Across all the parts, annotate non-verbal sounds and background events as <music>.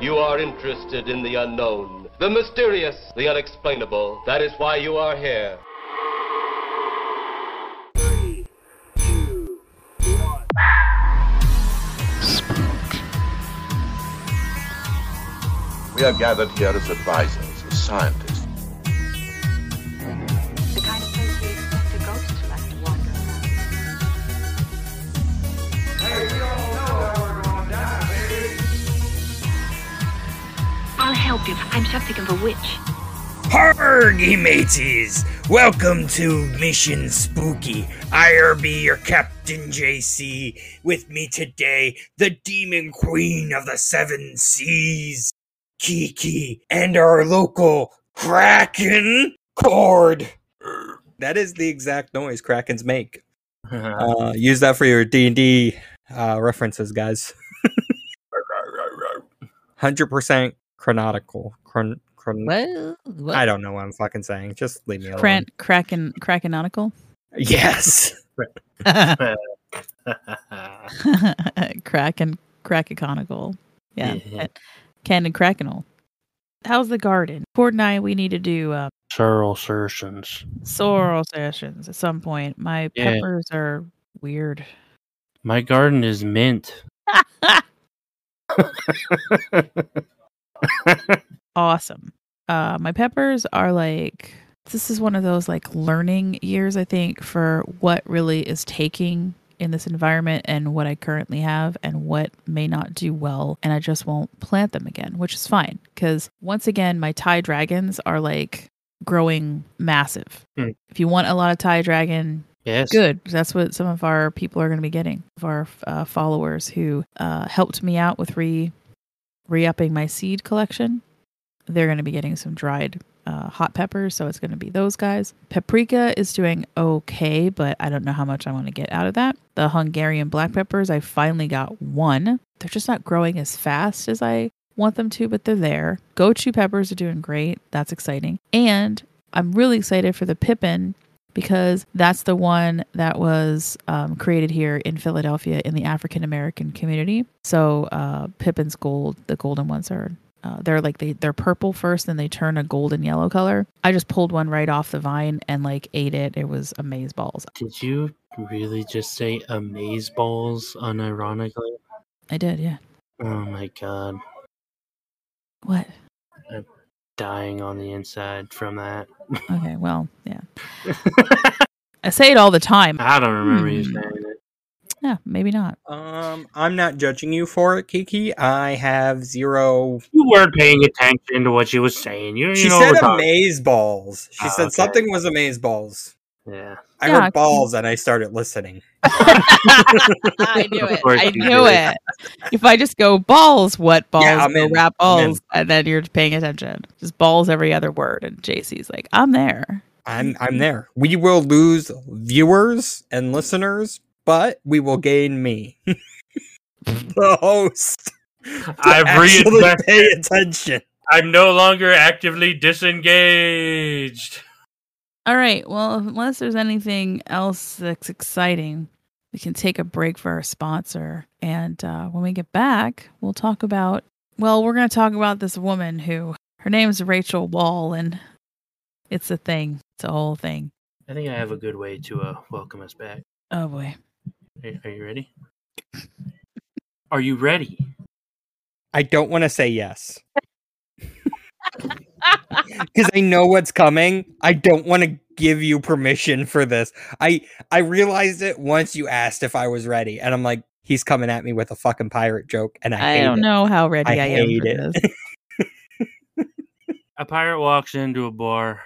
You are interested in the unknown, the mysterious, the unexplainable. That is why you are here. We are gathered here as advisors, as scientists. Help you. I'm something of a witch. Hardy mateys! Welcome to Mission Spooky. I'll be your Captain JC. With me today, the Demon Queen of the Seven Seas, Kiki, and our local Kraken Cord. That is the exact noise Krakens make. <laughs> Uh, use that for your D and D uh, references, guys. <laughs> Hundred percent chronotical. Chron- chron- What? what? I don't know what I'm fucking saying. Just leave me alone. Cran- Kraken Krakenonical? Yes. <laughs> Kraken Krakeconical. Yeah. Yeah. Ken and Krakenal. How's the garden? Cord and I, we need to do uh, Sorrel Sersons. sorrel sessions at some point. My Yeah. peppers are weird. My garden is mint. <laughs> <laughs> awesome. Uh, my peppers are like this is one of those like learning years I think for what really is taking in this environment and what I currently have and what may not do well and I just won't plant them again, which is fine cuz once again my Thai dragons are like growing massive. Hmm. If you want a lot of Thai dragon, yes. Good. That's what some of our people are going to be getting. Of our uh, followers who uh, helped me out with re re upping my seed collection. They're going to be getting some dried uh, hot peppers, so it's going to be those guys. Paprika is doing okay, but I don't know how much I want to get out of that. The Hungarian black peppers, I finally got one. They're just not growing as fast as I want them to, but they're there. Gochu peppers are doing great. That's exciting. And I'm really excited for the pippin because that's the one that was um, created here in Philadelphia in the African American community. So uh, Pippin's gold, the golden ones are. Uh, they're like they they're purple first, then they turn a golden yellow color. I just pulled one right off the vine and like ate it. It was amaze balls. Did you really just say amaze balls unironically? I did, yeah. Oh my god. What? Dying on the inside from that. Okay, well, yeah. <laughs> I say it all the time. I don't remember you Hmm. saying it. Yeah, maybe not. Um, I'm not judging you for it, Kiki. I have zero. You weren't paying attention to what she was saying. You, you She know said what we're amaze balls. She Oh, said okay. something was amaze balls. Yeah. I Yeah, heard balls and I started listening. <laughs> <laughs> I knew it. I knew it. If I just go balls, what balls? Yeah, I'm go rap balls, and then you're paying attention. Just balls every other word. And JC's like, I'm there. I'm I'm there. We will lose viewers and listeners, but we will mm-hmm. gain me, <laughs> the host. I've actually reinvested. pay attention. I'm no longer actively disengaged. All right. Well, unless there's anything else that's exciting, we can take a break for our sponsor. And uh, when we get back, we'll talk about. Well, we're going to talk about this woman who her name's Rachel Wall, and it's a thing. It's a whole thing. I think I have a good way to uh, welcome us back. Oh boy. Are, are you ready? Are you ready? I don't want to say yes. <laughs> Because I know what's coming. I don't want to give you permission for this. I I realized it once you asked if I was ready, and I'm like, he's coming at me with a fucking pirate joke, and I, I, hate don't it. know how ready I I, am for it. this. <laughs> A pirate walks into a bar,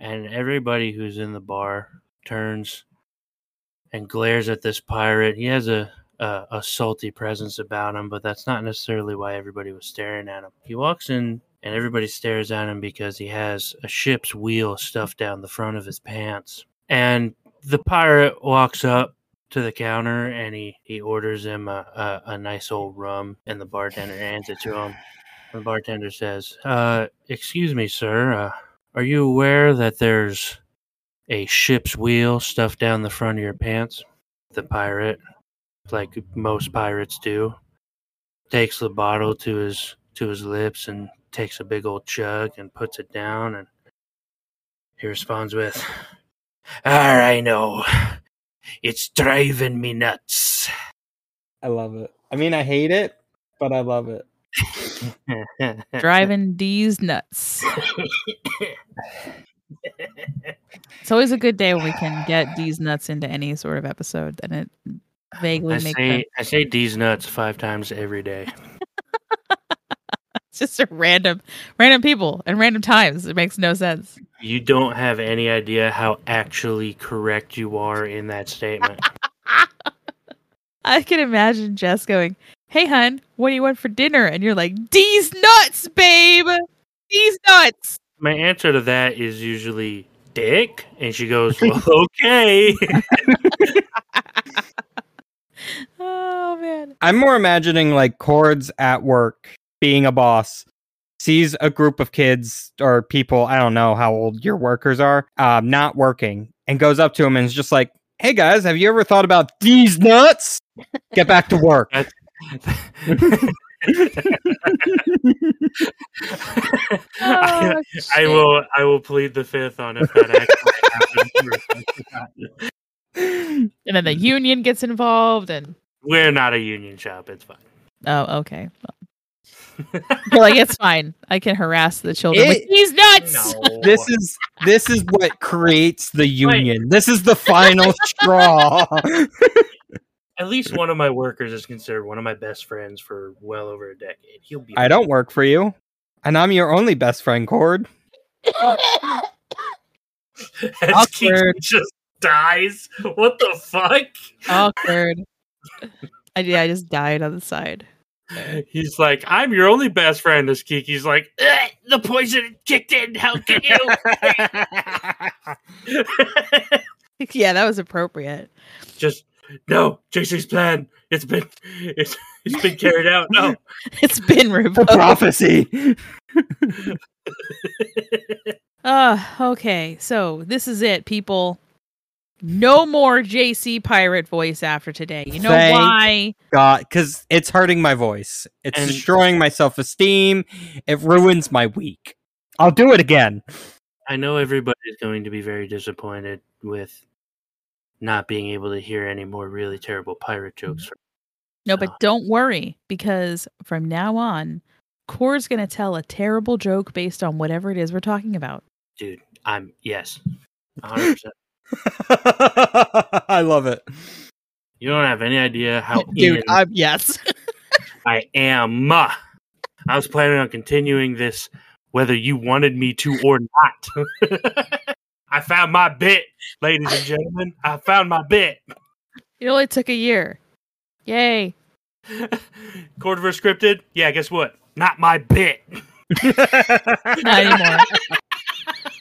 and everybody who's in the bar turns and glares at this pirate. He has a, a a salty presence about him, but that's not necessarily why everybody was staring at him. He walks in, and everybody stares at him because he has a ship's wheel stuffed down the front of his pants. And the pirate walks up to the counter and he, he orders him a, a, a nice old rum, and the bartender hands it to him. The bartender says, uh, excuse me, sir. Uh, are you aware that there's a ship's wheel stuffed down the front of your pants? The pirate, like most pirates do, takes the bottle to his to his lips and takes a big old chug and puts it down. And he responds with, "Ah, I know. It's driving me nuts." I love it. I mean, I hate it, but I love it. <laughs> Driving D's nuts. It's always a good day when we can get D's nuts into any sort of episode, and it vaguely I makes say sense. I say D's nuts five times every day. It's <laughs> just a random, random people and random times. It makes no sense. You don't have any idea how actually correct you are in that statement. <laughs> I can imagine Jess going, "Hey, hun, what do you want for dinner?" And you're like, "These nuts, babe. These nuts." My answer to that is usually dick, and she goes, "Well, <laughs> okay." Oh man. I'm more imagining like Cords at work being a boss, sees a group of kids or people, I don't know how old your workers are, um, not working, and goes up to them and is just like, Hey guys, have you ever thought about these nuts? Get back to work. I, <laughs> Oh, I shit. will. I will plead the fifth on if that actually happened. And then the union gets involved, and We're not a union shop. It's fine. oh, okay. You're like, it's fine. I can harass the children with It- these nuts. No. <laughs> This is this is what creates the union. This is the final <laughs> straw. At least one of my workers is considered one of my best friends for well over a decade. He'll be. I don't work for you. And I'm your only best friend, Cord. <laughs> As Awkward. just dies. What the fuck? Awkward. I yeah, I just died on the side. He's like, I'm your only best friend. As Kiki's like, the poison kicked in. How can you? <laughs> yeah, that was appropriate. Just no, JC's plan. It's been it's it's been carried out. No. <laughs> It's been The revoked. prophecy. Uh, <laughs> okay, so this is it, people. No more JC pirate voice after today. You know Thank why? God, because it's hurting my voice. It's And- destroying my self esteem. It ruins my week. I'll do it again. I know everybody's going to be very disappointed with not being able to hear any more really terrible pirate jokes. From, No, but don't worry because from now on, Cord's going to tell a terrible joke based on whatever it is we're talking about. dude, I'm yes, 100. Percent <laughs> I love it. You don't have any idea how <laughs> Dude, in I'm yes. <laughs> I am. I was planning on continuing this whether you wanted me to or not. I found my bit, ladies and gentlemen. I found my bit. it only took a year. Yay. Cordiver scripted? Yeah, guess what? Not my bit. Not anymore.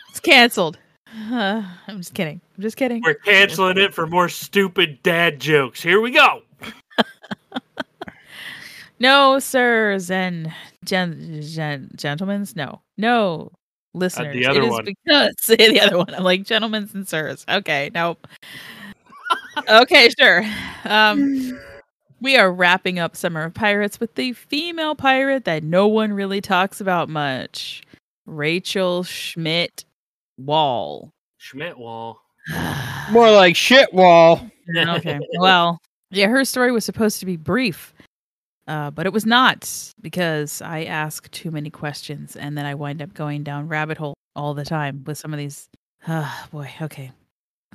it's canceled. Uh, <sighs> I'm just kidding. I'm just kidding. We're canceling it for more stupid dad jokes. Here we go. <laughs> No, sirs and gen- gen- gentlemen's. No, no, listeners. Uh, other it is one. because <laughs> the other one. I'm like gentlemen's and sirs. Okay, nope. <laughs> okay, sure. Um, we are wrapping up Summer of Pirates with the female pirate that no one really talks about much, Rachel Schmidt Wall. Schmidt Wall. <sighs> More like shit wall. okay. Well, yeah, her story was supposed to be brief, uh, but it was not because I ask too many questions and then I wind up going down rabbit hole all the time with some of these. Ah, <sighs> boy. Okay.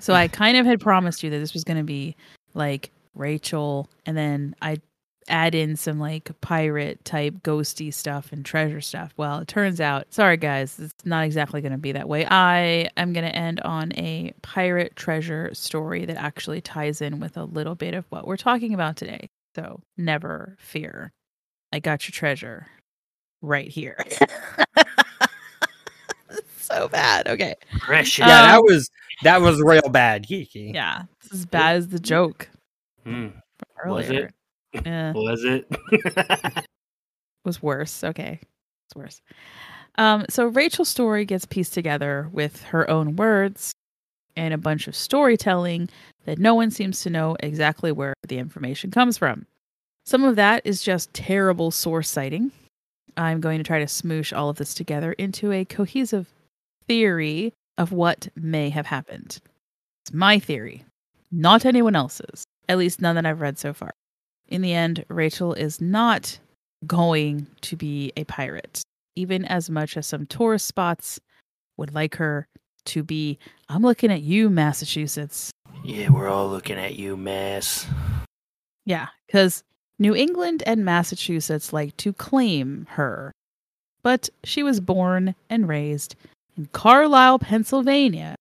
So I kind of had promised you that this was going to be like Rachel, and then I add in some like pirate type ghosty stuff and treasure stuff. Well, it turns out, sorry guys, it's not exactly going to be that way. I am going to end on a pirate treasure story that actually ties in with a little bit of what we're talking about today. So never fear. I got your treasure right here. <laughs> so bad. Okay. Precious. Yeah, that Um, was that was real bad, Kiki. Yeah. It's as bad as the joke it? earlier. Was it? <laughs> was worse. Okay. It's worse. Um, so Rachel's story gets pieced together with her own words and a bunch of storytelling that no one seems to know exactly where the information comes from. Some of that is just terrible source citing. I'm going to try to smoosh all of this together into a cohesive theory of what may have happened. It's my theory, not anyone else's, at least none that I've read so far. In the end, Rachel is not going to be a pirate, even as much as some tourist spots would like her to be. I'm looking at you, Massachusetts. Yeah, we're all looking at you, Mass. Yeah, because New England and Massachusetts like to claim her. But she was born and raised in Carlisle, Pennsylvania,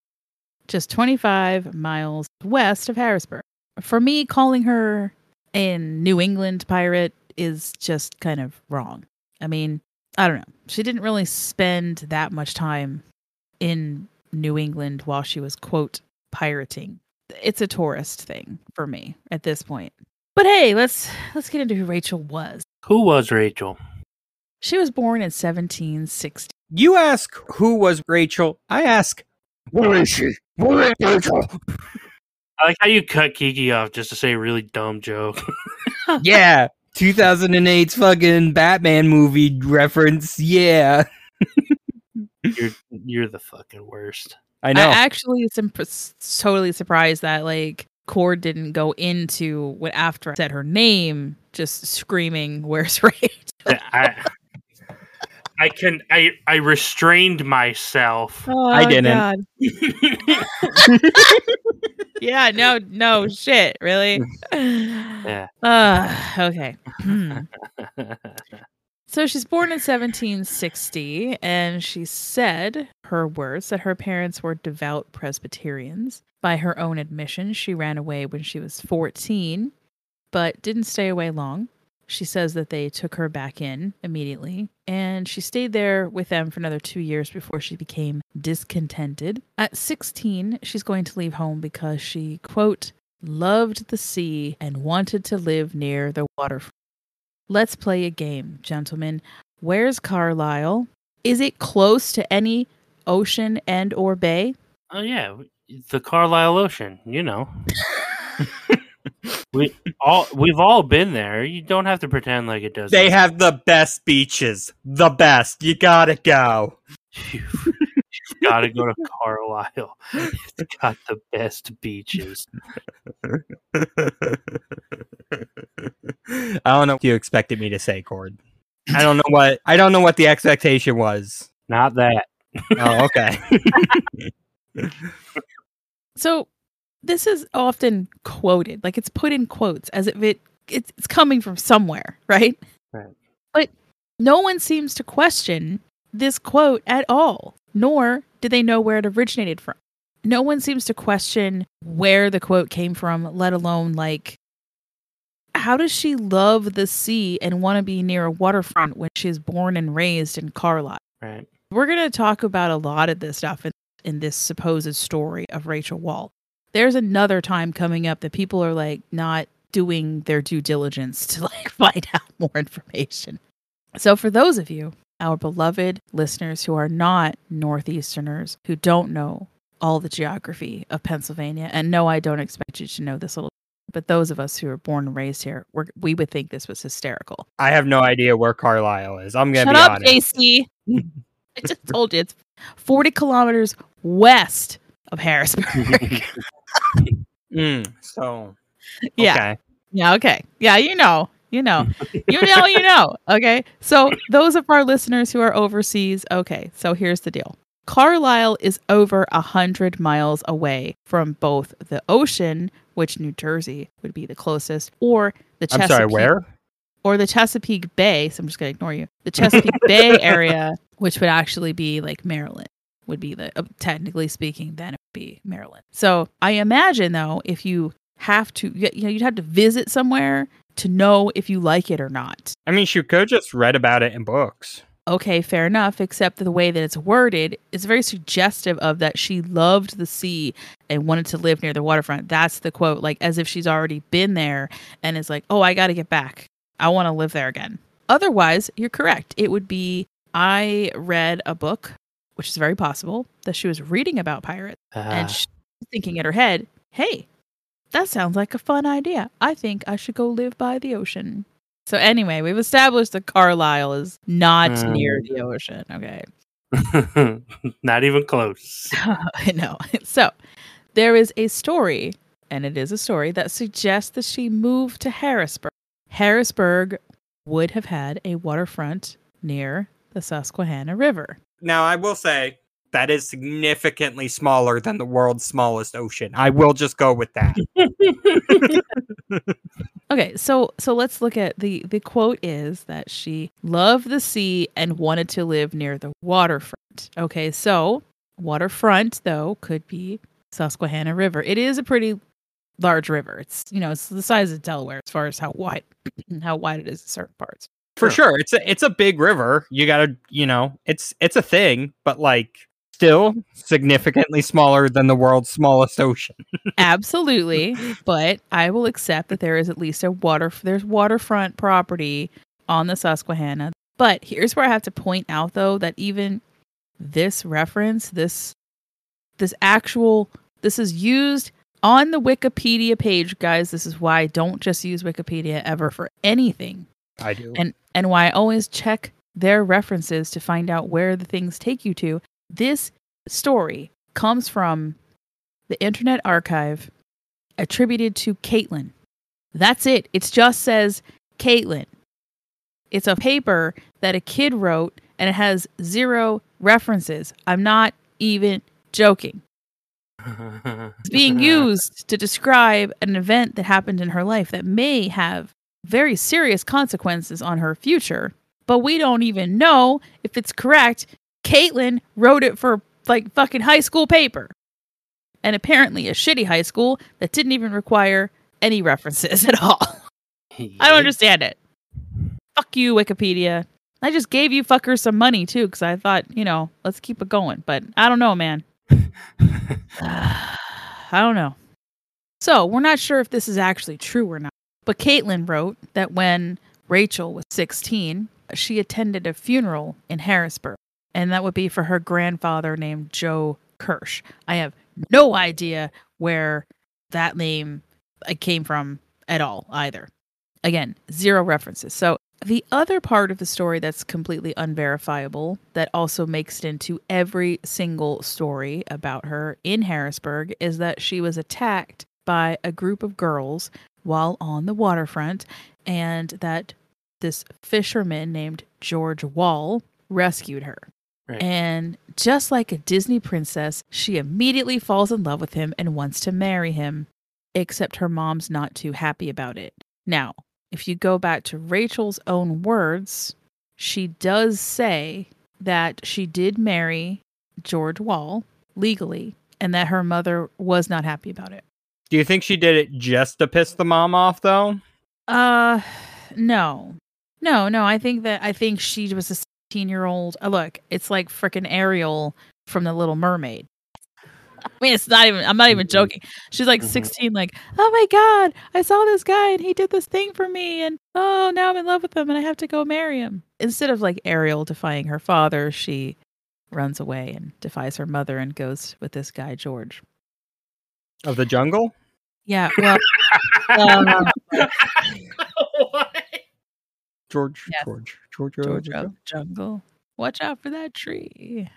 just 25 miles west of Harrisburg. For me, calling her a New England pirate is just kind of wrong. I mean, I don't know. She didn't really spend that much time in New England while she was, quote, pirating. It's a tourist thing for me at this point. But hey, let's let's get into who Rachel was. Who was Rachel? She was born in 1760. You ask who was Rachel. I ask, where is she? Where is Rachel? I like how you cut Kiki off just to say a really dumb joke. <laughs> yeah, <laughs> 2008's fucking Batman movie reference. Yeah, you're you're the fucking worst. I know. I actually am totally surprised that like Cord didn't go into what after I said her name, just screaming, "Where's <laughs> Rachel?" I, I can I I restrained myself. Oh, I didn't. <laughs> yeah, no, no shit, really. Yeah. <sighs> Uh, okay. Hmm. <laughs> So she's born in 1760, and she said her words that her parents were devout Presbyterians. By her own admission, she ran away when she was 14, but didn't stay away long. She says that they took her back in immediately, and she stayed there with them for another two years before she became discontented. At 16, she's going to leave home because she, quote, loved the sea and wanted to live near the waterfront. Let's play a game, gentlemen. Where's Carlisle? Is it close to any ocean and or bay? Oh yeah, the Carlisle Ocean. You know, <laughs> we all we've all been there. You don't have to pretend like it doesn't. They have the best beaches. The best. You gotta go. You've, you've got to go to Carlisle. It's got the best beaches. <laughs> I don't know what you expected me to say, Cord. I don't know what I don't know what the expectation was. Not that. Oh, okay. <laughs> <laughs> So this is often quoted, like it's put in quotes as if it it's, it's coming from somewhere, right? Right. But no one seems to question this quote at all, nor do they know where it originated from. No one seems to question where the quote came from, let alone like how does she love the sea and want to be near a waterfront when she's born and raised in Carlisle? Right. We're going to talk about a lot of this stuff in, in this supposed story of Rachel Wall. There's another time coming up that people are like not doing their due diligence to like <laughs> find out more information. So for those of you, our beloved listeners who are not northeasterners who don't know all the geography of Pennsylvania and no I don't expect you to know this little but those of us who are born and raised here, we're, we would think this was hysterical. I have no idea where Carlisle is. I'm gonna Shut be up, honest. JC. <laughs> I just told you it's 40 kilometers west of Harrisburg. <laughs> Mm, so yeah. okay. Yeah, okay. Yeah, you know. You know. You <laughs> know, you know. Okay. So, those of our listeners who are overseas, okay. So, here's the deal. Carlisle is over a hundred miles away from both the ocean, which New Jersey would be the closest, or the I'm Chesapeake, sorry, where? or the Chesapeake Bay. So I'm just gonna ignore you. The Chesapeake Bay <laughs> area, which would actually be like Maryland, would be the uh, technically speaking, then it would be Maryland. So I imagine though, if you have to, you you know, you'd have to visit somewhere to know if you like it or not. I mean, she could just read about it in books. Okay, fair enough, except the way that it's worded is very suggestive of that she loved the sea and wanted to live near the waterfront. That's the quote, like as if she's already been there and is like, oh, I got to get back. I want to live there again. Otherwise, you're correct. It would be I read a book, which is very possible, that she was reading about pirates and Ah, she's thinking in her head, hey, that sounds like a fun idea. I think I should go live by the ocean. So anyway, we've established that Carlisle is not Um. near the ocean. Okay. <laughs> Not even close. <laughs> I know. <laughs> So there is a story, and it is a story that suggests that she moved to Harrisburg. Harrisburg would have had a waterfront near the Susquehanna River. Now, I will say that is significantly smaller than the world's smallest ocean. I will just go with that. <laughs> <laughs> Okay, so so let's look at the the quote is that she loved the sea and wanted to live near the waterfront. Okay, so waterfront though could be Susquehanna River. It is a pretty large river. It's you know it's the size of Delaware as far as how wide <clears throat> how wide it is in certain parts. For sure, it's a it's a big river. You gotta, you know, it's it's a thing, but like still significantly smaller than the world's smallest ocean. <laughs> Absolutely, but I will accept that there is at least a water there's waterfront property on the Susquehanna. But here's where I have to point out though that even this reference, this this actual this is used on the Wikipedia page, guys. This is why I don't just use Wikipedia ever for anything. I do. And and why I always check their references to find out where the things take you to. This story comes from the Internet Archive attributed to Caitlin. That's it. It just says Caitlin. It's a paper that a kid wrote and it has zero references. I'm not even joking. It's being <laughs> used to describe an event that happened in her life that may have very serious consequences on her future, but we don't even know if it's correct. Caitlin wrote it for like fucking high school paper. And apparently a shitty high school that didn't even require any references <laughs> at all. I don't understand it. Fuck you, Wikipedia. I just gave you fuckers some money too, because I thought, you know, let's keep it going. But I don't know, man. <laughs> <sighs> I don't know. So we're not sure if this is actually true or not. But Caitlin wrote that when Rachel was 16, she attended a funeral in Harrisburg, and that would be for her grandfather named Joe Kirsch. I have no idea where that name uh, came from at all either. Again, zero references. So the other part of the story that's completely unverifiable that also makes it into every single story about her in Harrisburg is that she was attacked by a group of girls while on the waterfront and that this fisherman named George Wall rescued her. Right. And just like a Disney princess, she immediately falls in love with him and wants to marry him, except her mom's not too happy about it. Now, if you go back to Rachel's own words, she does say that she did marry George Wall legally and that her mother was not happy about it. Do you think she did it just to piss the mom off, though? Uh, no, no, no. I think that I think she was a 16 year old. Uh, look, it's like freaking Ariel from The Little Mermaid. <laughs> I mean, it's not even. I'm not even joking. She's like Mhm. 16, like, oh my god, I saw this guy and he did this thing for me, and oh, now I'm in love with him and I have to go marry him. Instead of like Ariel defying her father, she runs away and defies her mother and goes with this guy George. Of the jungle? Yeah, well, <laughs> uh, George, Yes. George, George, George of the Jungle. Watch out for that tree.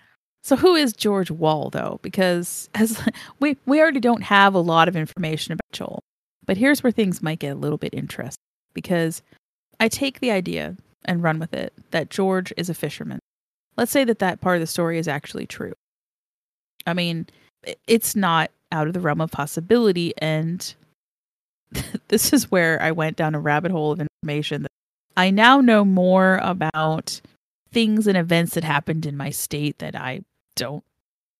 So who is George Wall though? Because as <laughs> we we already don't have a lot of information about Joel. But here's where things might get a little bit interesting because I take the idea and run with it that George is a fisherman. Let's say that that part of the story is actually true. I mean, it's not out of the realm of possibility and <laughs> this is where I went down a rabbit hole of information I now know more about things and events that happened in my state that I don't.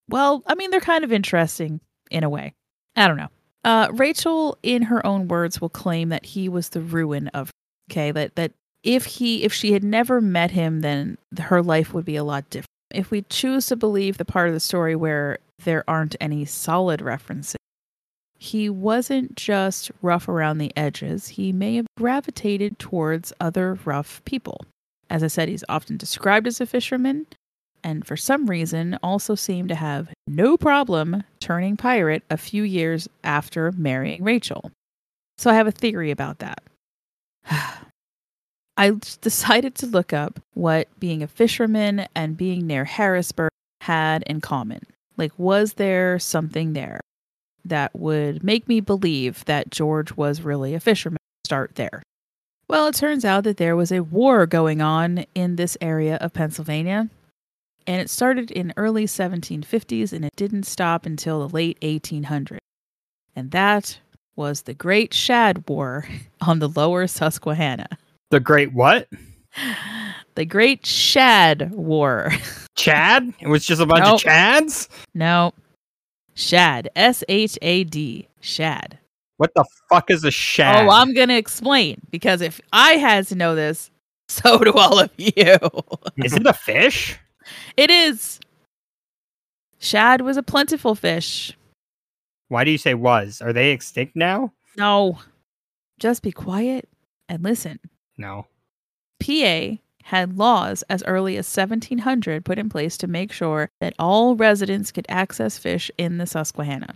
Well, I mean, they're kind of interesting in a way. I don't know. Uh, Rachel, in her own words, will claim that he was the ruin of. Okay, that that if he if she had never met him, then her life would be a lot different. If we choose to believe the part of the story where there aren't any solid references, he wasn't just rough around the edges. He may have gravitated towards other rough people. As I said, he's often described as a fisherman, and for some reason also seemed to have no problem turning pirate a few years after marrying Rachel. So I have a theory about that. <sighs> <sighs> I decided to look up what being a fisherman and being near Harrisburg had in common. Like, was there something there that would make me believe that George was really a fisherman? Start there. Well, it turns out that there was a war going on in this area of Pennsylvania, and it started in early 1750s and it didn't stop until the late 1800s. And that was the Great Shad War <laughs> on the lower Susquehanna. The great what? The Great Shad War. <laughs> Chad? It was just a bunch Nope. of Chads? No. Shad. S H A D. Shad. What the fuck is a shad? Oh, I'm going to explain because if I had to know this, <laughs> so do all of you. Is it a fish? it is. Shad was a plentiful fish. Why do you say was? Are they extinct now? No. Just be quiet and listen. No. PA had laws as early as 1700 put in place to make sure that all residents could access fish in the Susquehanna.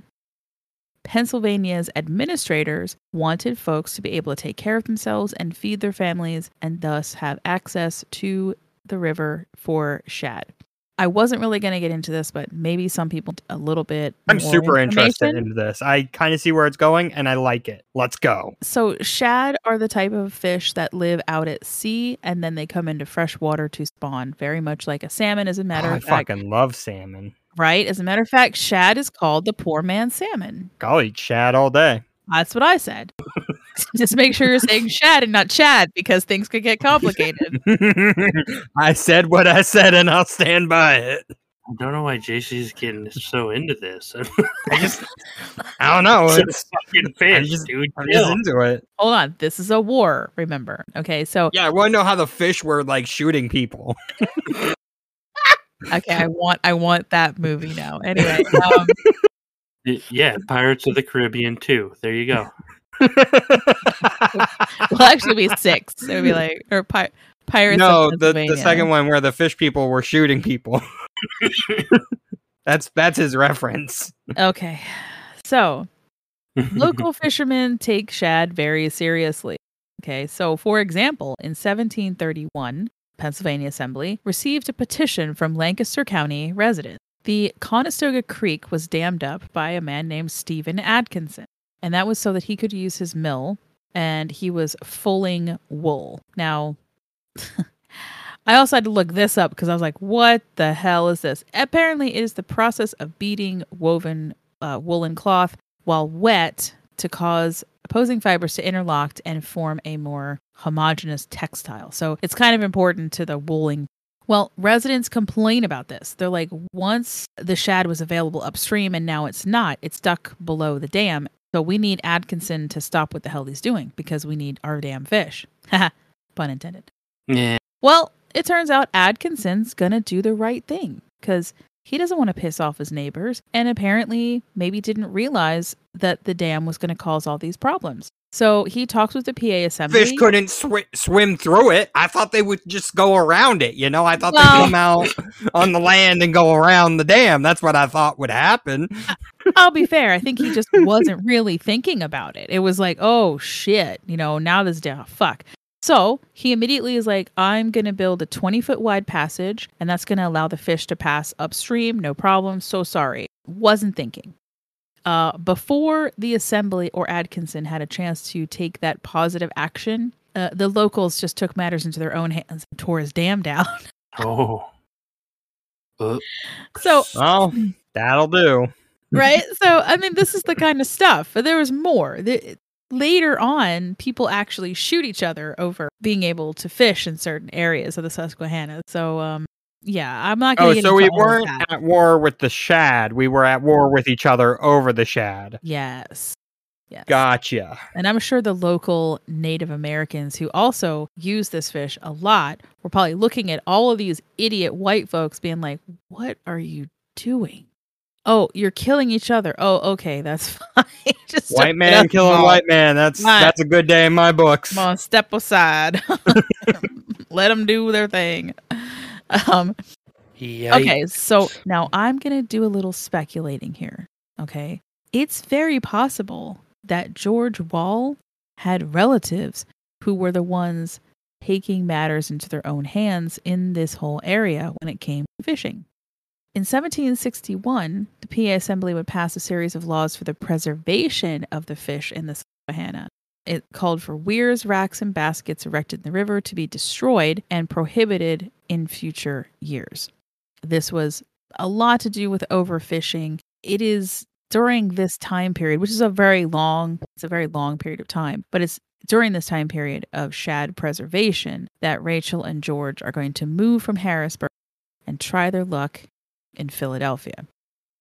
Pennsylvania's administrators wanted folks to be able to take care of themselves and feed their families and thus have access to the river for shad. I wasn't really going to get into this, but maybe some people a little bit. I'm super interested into this. I kind of see where it's going and I like it. Let's go. So, shad are the type of fish that live out at sea and then they come into fresh water to spawn, very much like a salmon, as a oh, matter Oh, I of fact. I fucking love salmon. Right? As a matter of fact, shad is called the poor man's salmon. Eat shad all day. That's what I said. <laughs> <laughs> Just make sure you're saying shad and not chad because things could get complicated. <laughs> I said what I said and I'll stand by it. I don't know why JC's getting so into this. <laughs> I just, I don't know. It's It's, a fucking I'm fish, just, dude. I'm just into it. Hold on. This is a war, remember. Okay. So, Yeah, I want to know how the fish were like shooting people. okay, I want I want that movie now. Anyway, um, Yeah, Pirates of the Caribbean too. There you go. <laughs> will actually be six. It would be like or pi- pirates. no, the, the second one where the fish people were shooting people. <laughs> that's that's his reference. Okay, so local <laughs> fishermen take shad very seriously. Okay, so for example, in 1731, Pennsylvania Assembly received a petition from Lancaster County residents. The Conestoga Creek was dammed up by a man named Stephen Atkinson, and that was so that he could use his mill and he was fulling wool. Now, <laughs> I also had to look this up because I was like, what the hell is this? Apparently, it is the process of beating woven uh, woolen cloth while wet to cause opposing fibers to interlock and form a more homogeneous textile. So it's kind of important to the wooling. Well, residents complain about this. They're like, once the shad was available upstream and now it's not, it's stuck below the dam. So we need Atkinson to stop what the hell he's doing because we need our damn fish. <laughs> Pun intended. yeah. Well, it turns out Atkinson's gonna do the right thing because he doesn't want to piss off his neighbors and apparently maybe didn't realize that the dam was going to cause all these problems. So he talks with the PA assembly. Fish couldn't swi- swim through it. I thought they would just go around it. You know, I thought Well- they'd come out on the land and go around the dam. That's what I thought would happen. <laughs> I'll be fair. I think he just wasn't really thinking about it. It was like, oh shit, you know, now this down. Fuck. So he immediately is like, I'm going to build a 20 foot wide passage and that's going to allow the fish to pass upstream. No problem. So sorry. Wasn't thinking. Uh, before the assembly or Atkinson had a chance to take that positive action, uh, the locals just took matters into their own hands and tore his dam down. Oh. Uh, <laughs> so Well, <clears throat> that'll do. Right? So, I mean, this is the kind of stuff. But there was more. The, later on, people actually shoot each other over being able to fish in certain areas of the Susquehanna. So, um, yeah, I'm not going Oh, to. so we weren't at war with the shad. We were at war with each other over the shad. Yes. Yes. Gotcha. And I'm sure the local Native Americans who also use this fish a lot were probably looking at all of these idiot white folks being like, what are you doing? Oh, you're killing each other. Oh, okay, that's <laughs> fine. <laughs> Just White man it up, killing Jamal. white man. That's Right. that's a good day in my books. Come on, step aside. <laughs> Let them do their thing. Um, okay, so now I'm going to do a little speculating here. Okay. It's very possible that George Wall had relatives who were the ones taking matters into their own hands in this whole area when it came to fishing. In 1761, the PA Assembly would pass a series of laws for the preservation of the fish in the Susquehanna. It called for weirs, racks, and baskets erected in the river to be destroyed and prohibited in future years. This was a lot to do with overfishing. It is during this time period, which is a very long, it's a very long period of time, but it's during this time period of shad preservation that Rachel and George are going to move from Harrisburg and try their luck in Philadelphia.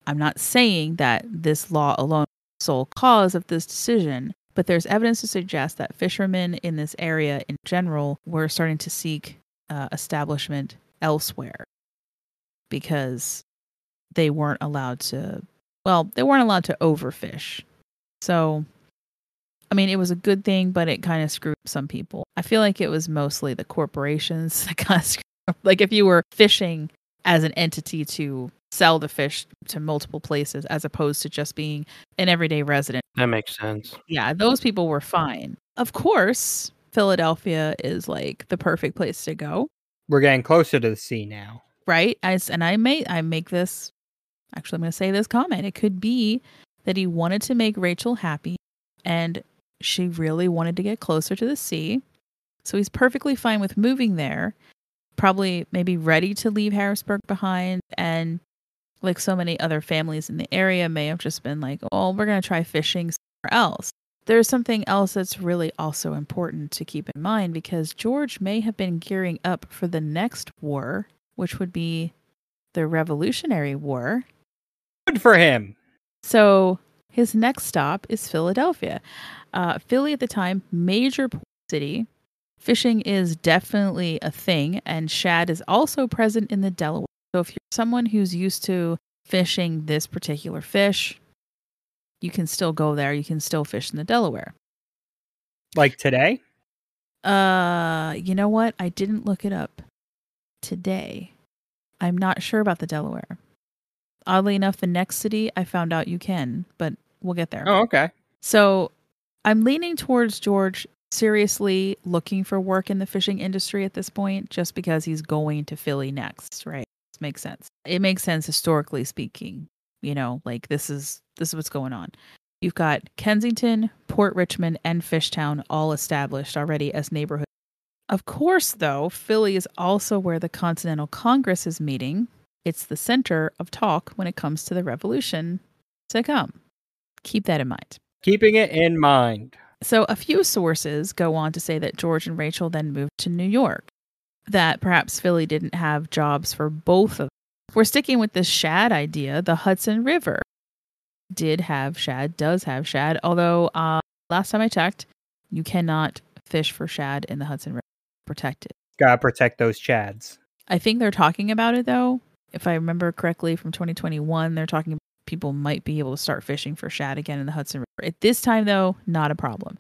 I'm not saying that this law alone is the sole cause of this decision, but there's evidence to suggest that fishermen in this area in general were starting to seek uh, establishment elsewhere because they weren't allowed to, well, they weren't allowed to overfish. So, I mean, it was a good thing, but it kind of screwed some people. I feel like it was mostly the corporations <laughs> that of screwed. Like if you were fishing as an entity to sell the fish to multiple places as opposed to just being an everyday resident. That makes sense. Yeah, those people were fine. Of course, Philadelphia is like the perfect place to go, We're getting closer to the sea now. right? As and I may I make this actually I'm going to say this comment. It could be that he wanted to make Rachel happy and she really wanted to get closer to the sea. So he's perfectly fine with moving there. Probably maybe ready to leave Harrisburg behind and like so many other families in the area may have just been like, "Oh, we're going to try fishing somewhere else." There's something else that's really also important to keep in mind because George may have been gearing up for the next war, which would be the Revolutionary War. Good for him. So his next stop is Philadelphia. Uh, Philly at the time, major port city. Fishing is definitely a thing, and shad is also present in the Delaware. So if you're someone who's used to fishing this particular fish, you can still go there. You can still fish in the Delaware. Like today? Uh, you know what? I didn't look it up today. I'm not sure about the Delaware. Oddly enough, the next city I found out you can, but we'll get there. Oh, okay. So I'm leaning towards George seriously looking for work in the fishing industry at this point, just because he's going to Philly next, right? This makes sense. It makes sense historically speaking. You know, like this is this is what's going on. You've got Kensington, Port Richmond, and Fishtown all established already as neighborhoods. Of course, though, Philly is also where the Continental Congress is meeting. It's the center of talk when it comes to the revolution to come. Keep that in mind. Keeping it in mind. So, a few sources go on to say that George and Rachel then moved to New York, that perhaps Philly didn't have jobs for both of them. We're sticking with this shad idea, the Hudson River did have shad, does have shad, although uh, last time I checked, you cannot fish for shad in the Hudson River. Protected. Gotta protect those chads. I think they're talking about it though. If I remember correctly from 2021, they're talking about people might be able to start fishing for shad again in the Hudson River. At this time though, not a problem.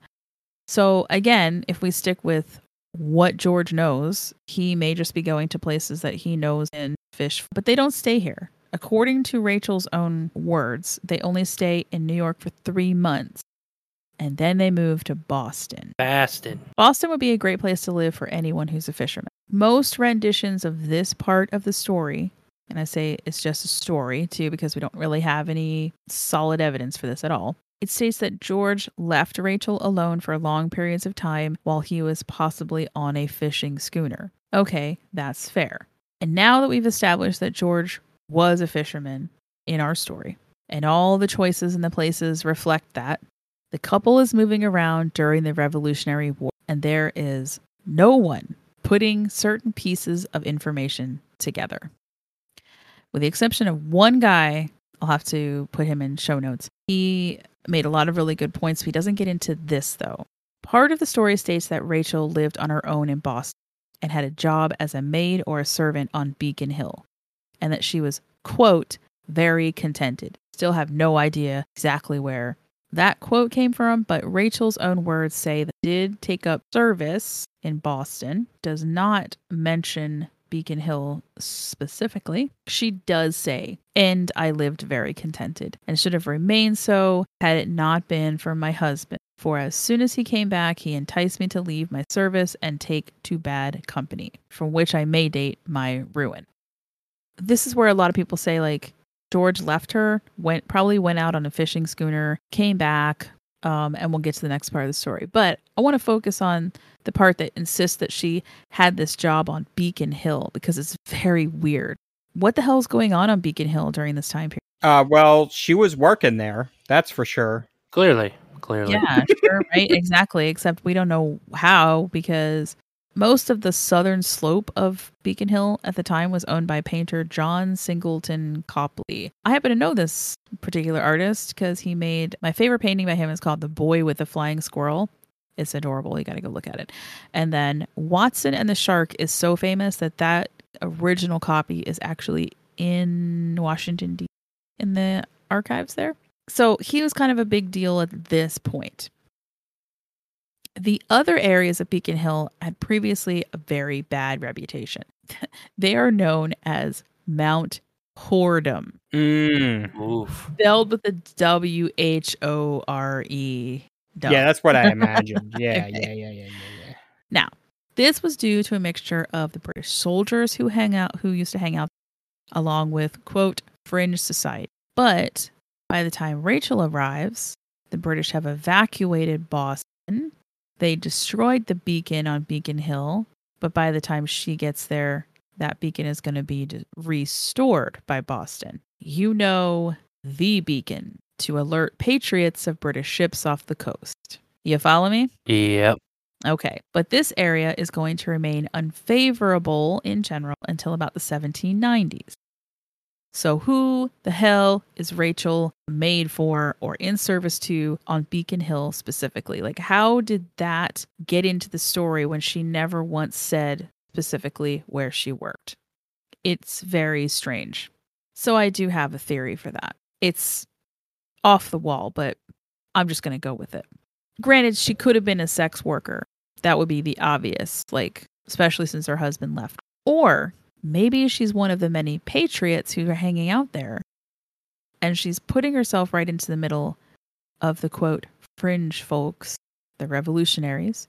So again, if we stick with what George knows, he may just be going to places that he knows and fish, but they don't stay here. According to Rachel's own words, they only stay in New York for 3 months. And then they move to Boston. Boston. Boston would be a great place to live for anyone who's a fisherman. Most renditions of this part of the story, and I say it's just a story too, because we don't really have any solid evidence for this at all. It states that George left Rachel alone for long periods of time while he was possibly on a fishing schooner. Okay, that's fair. And now that we've established that George was a fisherman in our story, and all the choices and the places reflect that, the couple is moving around during the Revolutionary War, and there is no one putting certain pieces of information together. With the exception of one guy, I'll have to put him in show notes. He made a lot of really good points. He doesn't get into this, though. Part of the story states that Rachel lived on her own in Boston and had a job as a maid or a servant on Beacon Hill, and that she was, quote, very contented. Still have no idea exactly where that quote came from, but Rachel's own words say that did take up service in Boston, does not mention Beacon Hill specifically. She does say, and I lived very contented and should have remained so had it not been for my husband. For as soon as he came back, he enticed me to leave my service and take to bad company, from which I may date my ruin. This is where a lot of people say, like, George left her, went probably went out on a fishing schooner, came back, um, and we'll get to the next part of the story. But I want to focus on the part that insists that she had this job on Beacon Hill because it's very weird. What the hell is going on on Beacon Hill during this time period? Uh, well, she was working there. That's for sure. Clearly, clearly. Yeah, sure, right? <laughs> Exactly. Except we don't know how because most of the southern slope of Beacon Hill at the time was owned by painter John Singleton Copley. I happen to know this particular artist because he made my favorite painting by him is called The Boy with the Flying Squirrel. It's adorable. You got to go look at it. And then Watson and the Shark is so famous that that original copy is actually in Washington D in the archives there. So he was kind of a big deal at this point. The other areas of Beacon Hill had previously a very bad reputation. <laughs> they are known as Mount Whoredom, Mm. Oof. spelled with a W H O R E. Yeah, that's what I <laughs> imagined. Yeah, Okay. yeah, yeah, yeah, yeah, yeah. Now, this was due to a mixture of the British soldiers who hang out who used to hang out along with quote fringe society. But by the time Rachel arrives, the British have evacuated Boston. They destroyed the beacon on Beacon Hill, but by the time she gets there, that beacon is going to be restored by Boston. You know the beacon to alert patriots of British ships off the coast. You follow me? Yep. Okay, but this area is going to remain unfavorable in general until about the 1790s. So, who the hell is Rachel made for or in service to on Beacon Hill specifically? Like, how did that get into the story when she never once said specifically where she worked? It's very strange. So, I do have a theory for that. It's off the wall, but I'm just going to go with it granted she could have been a sex worker that would be the obvious like especially since her husband left or maybe she's one of the many patriots who are hanging out there. And she's putting herself right into the middle of the quote fringe folks the revolutionaries.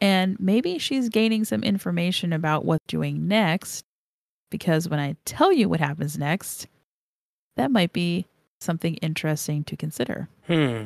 And maybe she's gaining some information about what's doing next because when i tell you what happens next that might be something interesting to consider. Hmm.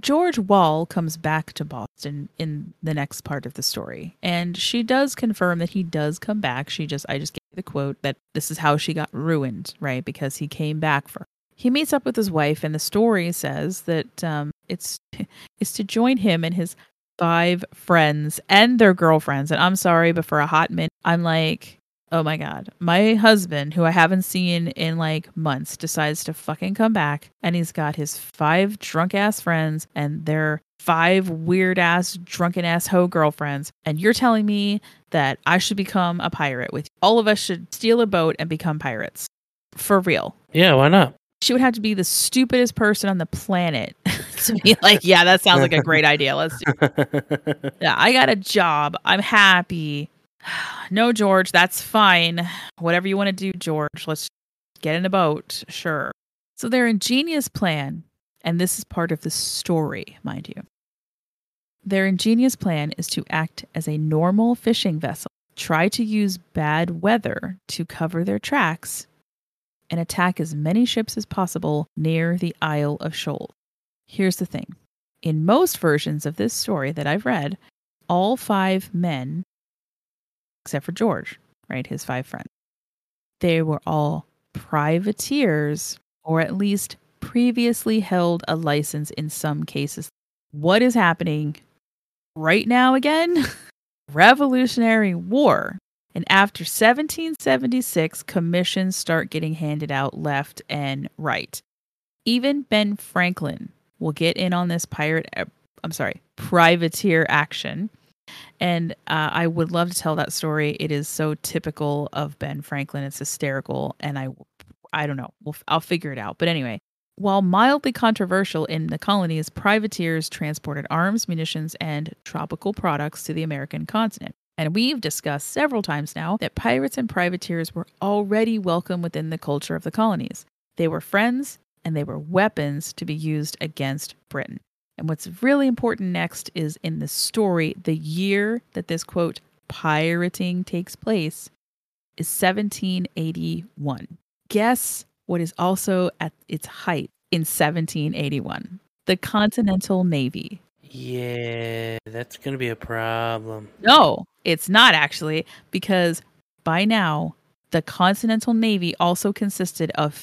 George Wall comes back to Boston in the next part of the story, and she does confirm that he does come back. She just, I just gave the quote that this is how she got ruined, right? Because he came back for. He meets up with his wife, and the story says that um, it's <laughs> it's to join him and his five friends and their girlfriends. And I'm sorry, but for a hot minute, I'm like, oh my god, my husband, who I haven't seen in like months, decides to fucking come back, and he's got his five drunk ass friends and their five weird ass drunken ass hoe girlfriends, and you're telling me that I should become a pirate with you. all of us should steal a boat and become pirates for real. Yeah, why not? She would have to be the stupidest person on the planet <laughs> to be <laughs> like, yeah, that sounds like a great idea. Let's do it. <laughs> yeah, I got a job. I'm happy. No, George, that's fine. Whatever you want to do, George, let's get in a boat. Sure. So their ingenious plan, and this is part of the story, mind you. Their ingenious plan is to act as a normal fishing vessel, try to use bad weather to cover their tracks, and attack as many ships as possible near the Isle of Shoals. Here's the thing in most versions of this story that I've read, all five men, except for George, right, his five friends, they were all privateers or at least previously held a license in some cases. What is happening right now again? <laughs> Revolutionary War. And after 1776, commissions start getting handed out left and right. Even Ben Franklin will get in on this pirate, uh, I'm sorry, privateer action. And uh, I would love to tell that story. It is so typical of Ben Franklin. It's hysterical. And I, I don't know. We'll, I'll figure it out. But anyway, while mildly controversial in the colonies, privateers transported arms, munitions, and tropical products to the American continent. And we've discussed several times now that pirates and privateers were already welcome within the culture of the colonies. They were friends and they were weapons to be used against Britain. And what's really important next is in the story, the year that this quote pirating takes place is 1781. Guess what is also at its height in 1781? The Continental Navy. Yeah, that's gonna be a problem. No, it's not actually, because by now, the Continental Navy also consisted of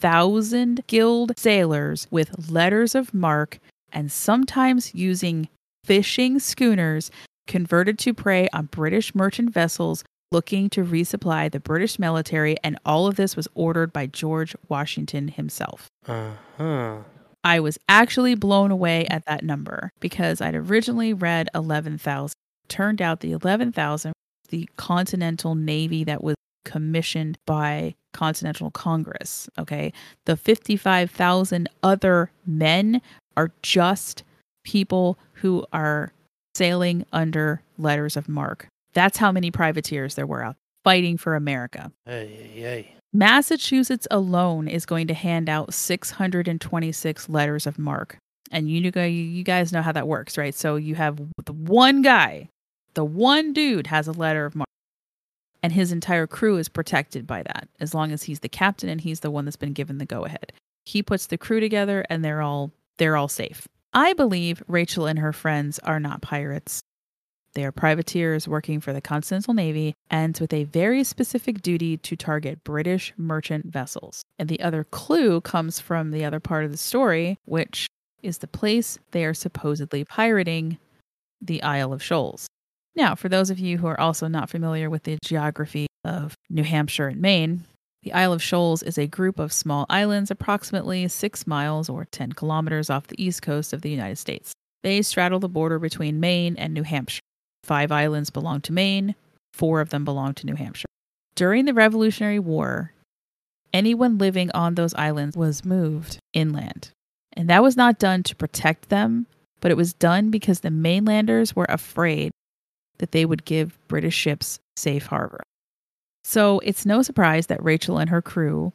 55,000 guild sailors with letters of marque and sometimes using fishing schooners converted to prey on British merchant vessels looking to resupply the British military, and all of this was ordered by George Washington himself. Uh huh. I was actually blown away at that number because I'd originally read 11,000. Turned out the 11,000 the Continental Navy that was commissioned by Continental Congress, okay? The 55,000 other men are just people who are sailing under letters of marque. That's how many privateers there were out fighting for America. Hey, hey, Massachusetts alone is going to hand out 626 letters of marque. And you, you guys know how that works, right? So you have the one guy, the one dude has a letter of marque. And his entire crew is protected by that, as long as he's the captain and he's the one that's been given the go ahead. He puts the crew together and they're all they're all safe. I believe Rachel and her friends are not pirates. They are privateers working for the Continental Navy and with a very specific duty to target British merchant vessels. And the other clue comes from the other part of the story, which is the place they are supposedly pirating, the Isle of Shoals. Now, for those of you who are also not familiar with the geography of New Hampshire and Maine, the Isle of Shoals is a group of small islands approximately six miles or 10 kilometers off the east coast of the United States. They straddle the border between Maine and New Hampshire. Five islands belong to Maine, four of them belong to New Hampshire. During the Revolutionary War, anyone living on those islands was moved inland. And that was not done to protect them, but it was done because the mainlanders were afraid that they would give British ships safe harbor. So it's no surprise that Rachel and her crew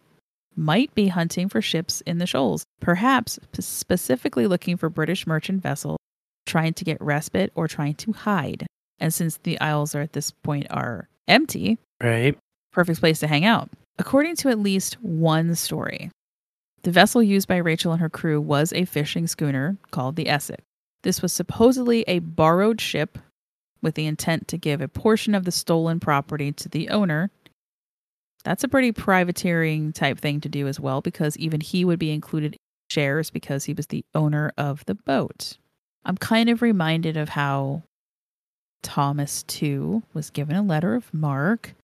might be hunting for ships in the shoals, perhaps specifically looking for British merchant vessels trying to get respite or trying to hide. And since the isles are at this point are empty, Right. perfect place to hang out. According to at least one story, the vessel used by Rachel and her crew was a fishing schooner called the Essex. This was supposedly a borrowed ship with the intent to give a portion of the stolen property to the owner. That's a pretty privateering type thing to do as well, because even he would be included in shares because he was the owner of the boat. I'm kind of reminded of how Thomas, Tew, was given a letter of marque.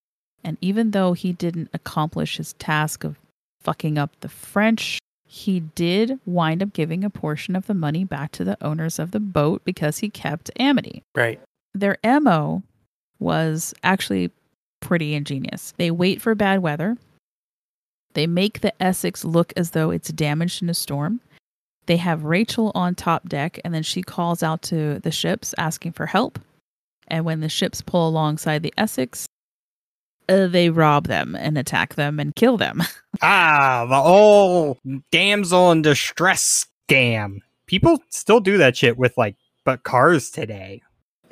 And even though he didn't accomplish his task of fucking up the French, he did wind up giving a portion of the money back to the owners of the boat because he kept amity. Right. Their MO was actually pretty ingenious. They wait for bad weather. They make the Essex look as though it's damaged in a storm. They have Rachel on top deck, and then she calls out to the ships asking for help. And when the ships pull alongside the Essex, uh, they rob them and attack them and kill them. <laughs> Ah, the old damsel in distress scam. People still do that shit with like but cars today.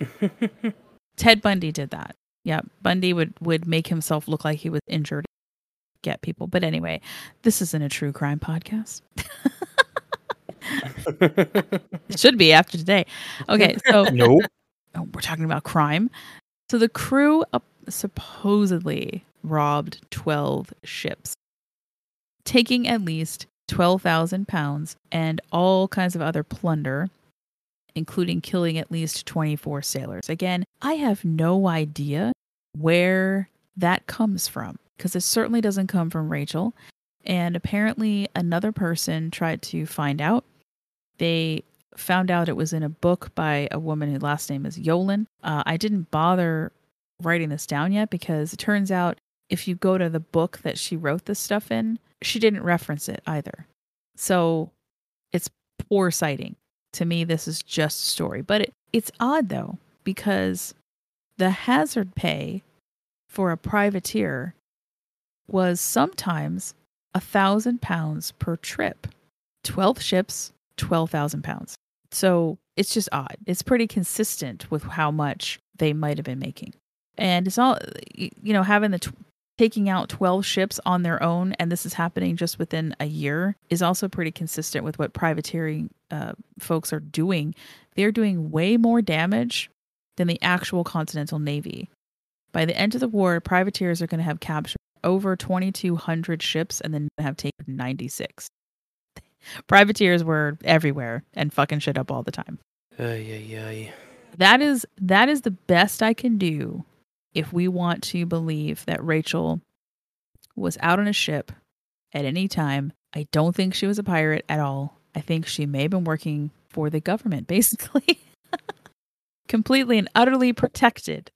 <laughs> Ted Bundy did that. Yeah, Bundy would would make himself look like he was injured, get people. But anyway, this isn't a true crime podcast. <laughs> it should be after today. Okay, so <laughs> Nope. oh, we're talking about crime. So the crew up supposedly robbed 12 ships, taking at least 12,000 pounds and all kinds of other plunder, including killing at least 24 sailors. Again, I have no idea where that comes from because it certainly doesn't come from Rachel. And apparently, another person tried to find out. They found out it was in a book by a woman whose last name is Yolen. Uh, I didn't bother writing this down yet because it turns out if you go to the book that she wrote this stuff in, she didn't reference it either. So it's poor citing. To me, this is just a story. But it, it's odd though, because the hazard pay for a privateer was sometimes a thousand pounds per trip. 12 ships, 12,000 pounds. So it's just odd. It's pretty consistent with how much they might have been making. And it's all, you know, having the, tw- taking out 12 ships on their own, and this is happening just within a year, is also pretty consistent with what privateering uh, folks are doing. They're doing way more damage than the actual Continental Navy. By the end of the war, privateers are going to have captured over 2,200 ships and then have taken 96. Privateers were everywhere and fucking shit up all the time. Ay, ay, ay. That is that is the best I can do if we want to believe that Rachel was out on a ship at any time. I don't think she was a pirate at all. I think she may have been working for the government, <laughs> basically. Completely and utterly protected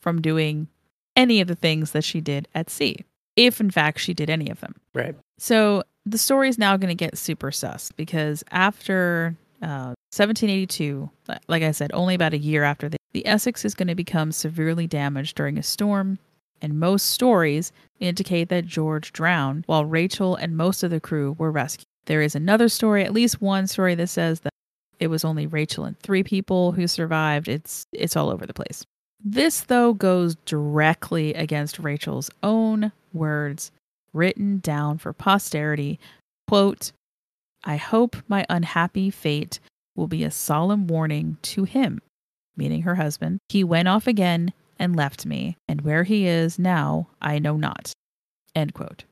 from doing any of the things that she did at sea, if in fact she did any of them. Right. So the story is now going to get super sus because after uh, 1782, like I said, only about a year after the, the Essex is going to become severely damaged during a storm, and most stories indicate that George drowned while Rachel and most of the crew were rescued. There is another story, at least one story that says that it was only Rachel and three people who survived. It's it's all over the place. This though goes directly against Rachel's own words written down for posterity. Quote, I hope my unhappy fate will be a solemn warning to him, meaning her husband. He went off again and left me, and where he is now I know not. End quote.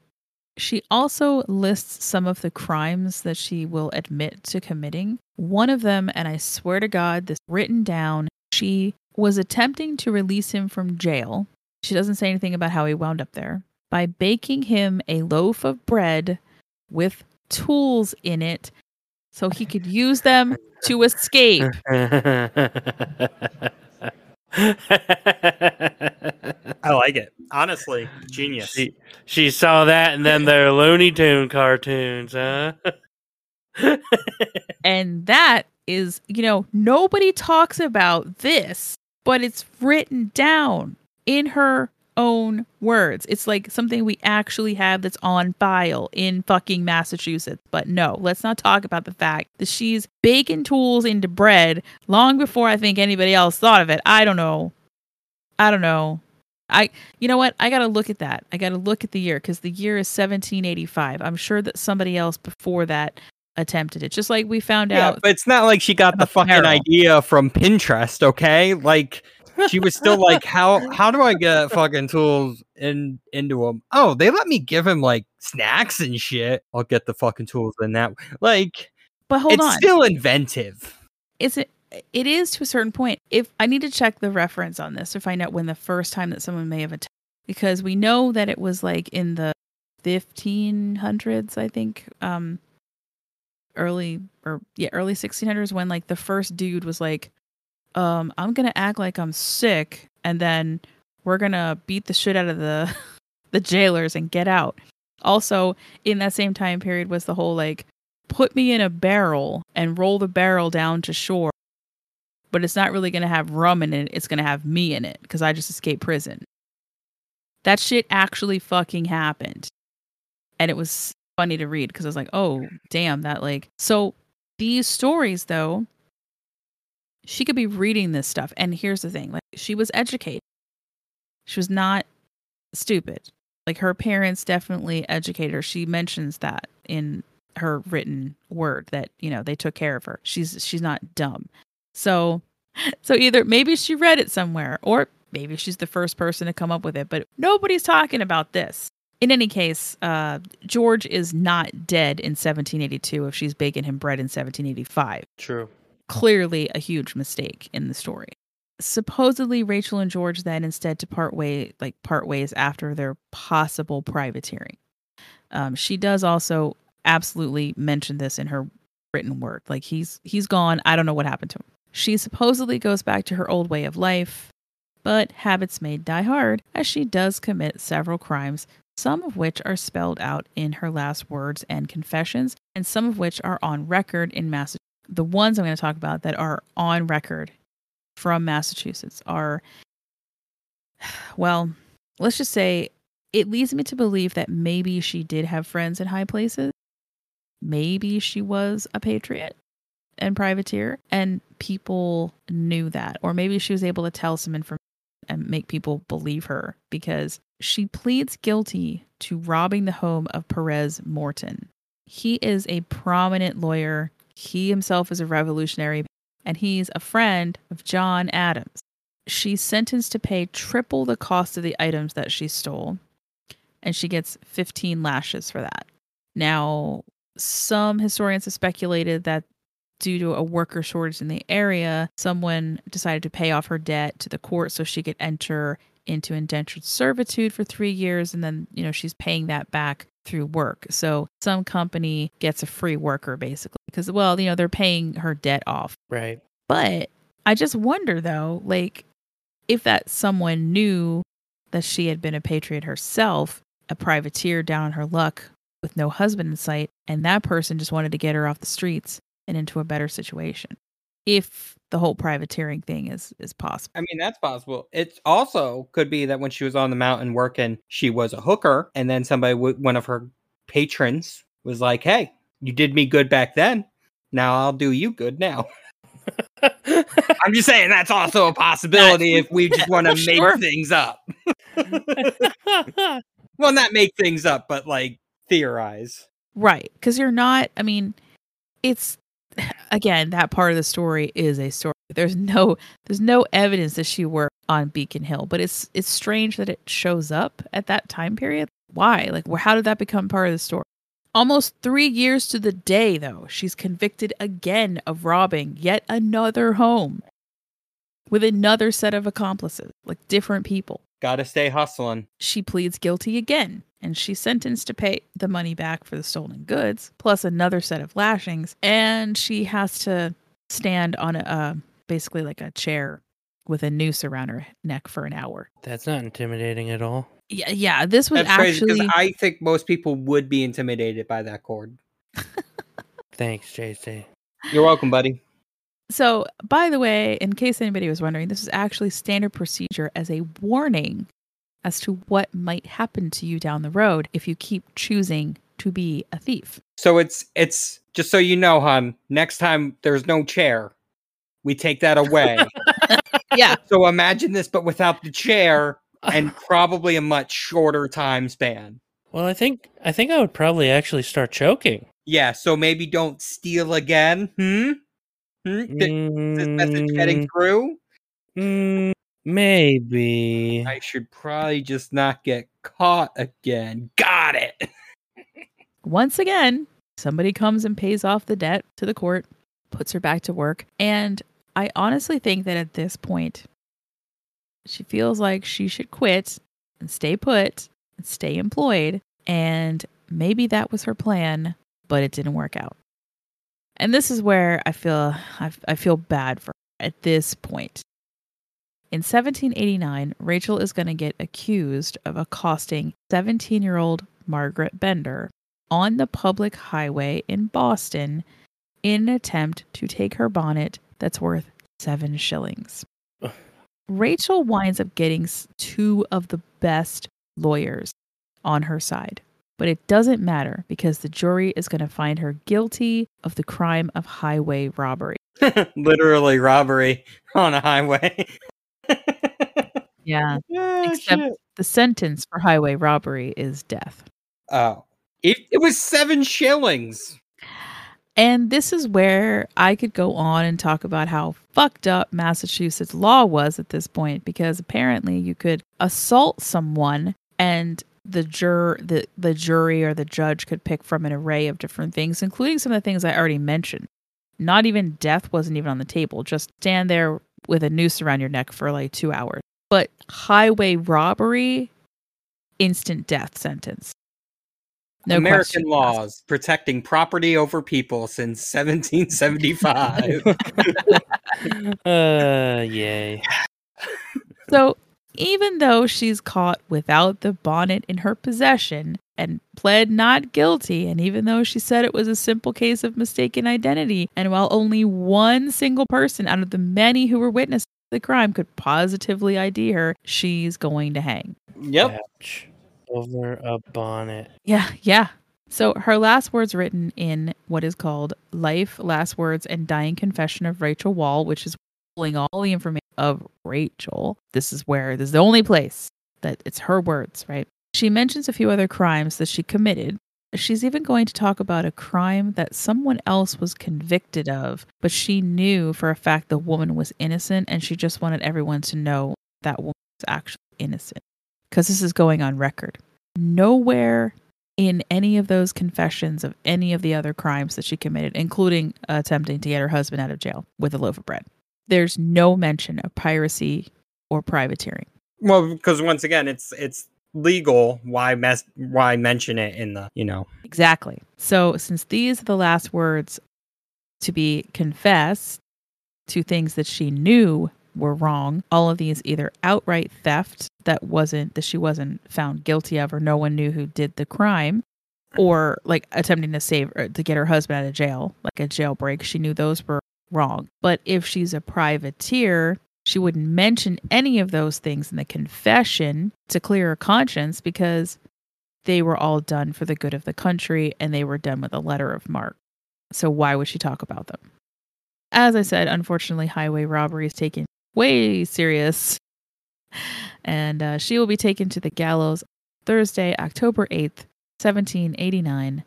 She also lists some of the crimes that she will admit to committing. One of them, and I swear to God, this written down, she was attempting to release him from jail. She doesn't say anything about how he wound up there by baking him a loaf of bread with tools in it so he could use them to escape. <laughs> <laughs> I like it. Honestly, genius. she, she saw that and then their Looney Tune cartoons, huh? <laughs> And that is, you know, nobody talks about this, but it's written down in her own words. It's like something we actually have that's on file in fucking Massachusetts. But no, let's not talk about the fact that she's baking tools into bread long before I think anybody else thought of it. I don't know. I don't know. I you know what? I got to look at that. I got to look at the year cuz the year is 1785. I'm sure that somebody else before that attempted it. Just like we found Yeah, out but it's not like she got the fucking idea from Pinterest, okay? Like she was still like, how how do I get fucking tools in into him? Oh, they let me give him like snacks and shit. I'll get the fucking tools in that. Like But hold it's on. still inventive. is it it is to a certain point if i need to check the reference on this to find out when the first time that someone may have attempted because we know that it was like in the 1500s i think um early or yeah early 1600s when like the first dude was like um i'm gonna act like i'm sick and then we're gonna beat the shit out of the <laughs> the jailers and get out. Also in that same time period was the whole like put me in a barrel and roll the barrel down to shore. But it's not really to have rum in it it's to have me in it because i just escaped prison. That shit actually fucking happened. And it was funny to read because i was like oh damn that like so these stories though she could be reading this stuff. And here's the thing like she was educated. She was not stupid. Like her parents definitely educated her. She mentions that in her written word that you know they took care of her. She's she's not dumb. So so either maybe she read it somewhere or maybe she's the first person to come up with it but nobody's talking about this. In any case uh george is not dead in 1782 if she's baking him bread in 1785 True. Clearly a huge mistake in the story. Supposedly, Rachel and George then instead to part way like part ways after their possible privateering. Um, she does also absolutely mention this in her written word. Like he's he's gone. I don't know what happened to him. She supposedly goes back to her old way of life, but habits may die hard as she does commit several crimes, some of which are spelled out in her last words and confessions, and some of which are on record in Massachusetts the ones I'm going to talk about that are on record from Massachusetts are, <sighs> well, let's just say it leads me to believe that maybe she did have friends in high places. Maybe she was a patriot. and privateer, and people knew that. Or maybe she was able to tell some information and make people believe her because she pleads guilty to robbing the home of Perez Morton. He is a prominent lawyer. He himself is a revolutionary, and he's a friend of John Adams. She's sentenced to pay triple the cost of the items that she stole, and she gets 15 lashes for that. Now, some historians have speculated that due to a worker shortage in the area, someone decided to pay off her debt to the court so she could enter into indentured servitude for three years. And then, you know, she's paying that back through work. So some company gets a free worker basically because, well, you know, they're paying her debt off. Right. But I just wonder though, like, if that someone knew that she had been a patriot herself, a privateer down on her luck with no husband in sight, and that person just wanted to get her off the streets and into a better situation. If the whole privateering thing is is possible. I mean, that's possible. It also could be that when she was on the mountain working, she was a hooker, and then somebody, one of her patrons, was like, "Hey, you did me good back then. Now I'll do you good now." <laughs> I'm just saying that's also a possibility if we just want to <laughs> make Sure. things up. <laughs> well, not make things up, but like theorize. Right. Because you're not, I mean, it's, again, that part of the story is a story. There's no, there's no evidence that she worked on Beacon Hill, but it's, it's strange that it shows up at that time period. Why? Like, how did that become part of the story? Almost three years to the day, though, she's convicted again of robbing yet another home with another set of accomplices, like different people. Gotta stay hustling. She pleads guilty again, and she's sentenced to pay the money back for the stolen goods, plus another set of lashings. And she has to stand on a uh, basically like a chair with a noose around her neck for an hour. That's not intimidating at all. Yeah, yeah. This was That's crazy actually because I think most people would be intimidated by that cord. <laughs> Thanks, JC. You're welcome, buddy. So. By the way, in case anybody was wondering, this is actually standard procedure as a warning as to what might happen to you down the road if you keep choosing to be a thief. So it's it's just so you know, hon. Next time there's no chair, we take that away. <laughs> Yeah. so imagine this, but without the chair and <laughs> probably a much shorter time span. Well, I think I think I would probably actually start choking. Yeah. So maybe don't steal again. Hmm. Hmm? Th- This message getting through. Mm, maybe. I should probably just not get caught again. Got it. Once again, somebody comes and pays off the debt to the court, puts her back to work. And I honestly think that at this point, she feels like she should quit and stay put and stay employed. And maybe that was her plan, but it didn't work out. And this is where I feel I, I feel bad for her at this point. In 1789, Rachel is going to get accused of accosting 17 year old Margaret Bender on the public highway in Boston in an attempt to take her bonnet that's worth seven shillings. Rachel winds up getting two of the best lawyers on her side. But it doesn't matter because the jury is going to find her guilty of the crime of highway robbery. <laughs> Literally robbery on a highway. Yeah. <laughs> Ah, Except shit. the sentence for highway robbery is death. Oh. It, it was seven shillings. And this is where I could go on and talk about how fucked up Massachusetts law was at this point because apparently you could assault someone and the jur the, the jury or the judge could pick from an array of different things, including some of the things I already mentioned. Not even death wasn't even on the table. Just stand there with a noose around your neck for like two hours. But highway robbery, instant death sentence. No American question laws protecting property over people since 1775. <laughs> Uh, yay. So, even though she's caught without the bonnet in her possession and pled not guilty, and even though she said it was a simple case of mistaken identity, and while only one single person out of the many who were witness to the crime could positively ID her, she's going to hang. yep. Ouch. Over a bonnet. Yeah, yeah. So her last words written in what is called Life, Last Words, and Dying Confession of Rachel Wall, which is pulling all the information of Rachel. This is where this is the only place that it's her words, right? She mentions a few other crimes that she committed. She's even going to talk about a crime that someone else was convicted of, but she knew for a fact the woman was innocent and she just wanted everyone to know that woman was actually innocent. Because this is going on record. Nowhere in any of those confessions of any of the other crimes that she committed, including attempting to get her husband out of jail with a loaf of bread. There's no mention of piracy or privateering. Well, because once again, it's it's legal. Why mess? Why mention it in the you know? Exactly. So, since these are the last words to be confessed to things that she knew were wrong, all of these either outright theft that wasn't that she wasn't found guilty of or no one knew who did the crime or like attempting to save or to get her husband out of jail, like a jailbreak, she knew those were wrong. But if she's a privateer, she wouldn't mention any of those things in the confession to clear her conscience because they were all done for the good of the country and they were done with a letter of marque. So why would she talk about them? As I said, unfortunately, highway robbery is taken way serious. <laughs> And uh, she will be taken to the gallows Thursday, October 8th, 1789.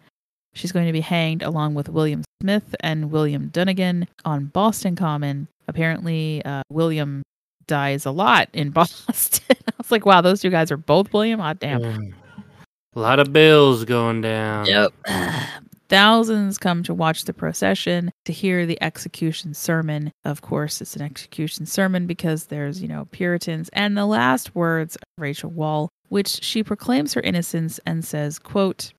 She's going to be hanged along with William Smith and William Dunnigan on Boston Common. Apparently, uh, William dies a lot in <laughs> Boston. I was like, wow, those two guys are both William? Hot damn. Mm. A lot of bills going down. Yep. <sighs> Thousands come to watch the procession to hear the execution sermon. Of course, it's an execution sermon because there's, you know, Puritans. And the last words of Rachel Wall, which she proclaims her innocence and says, quote,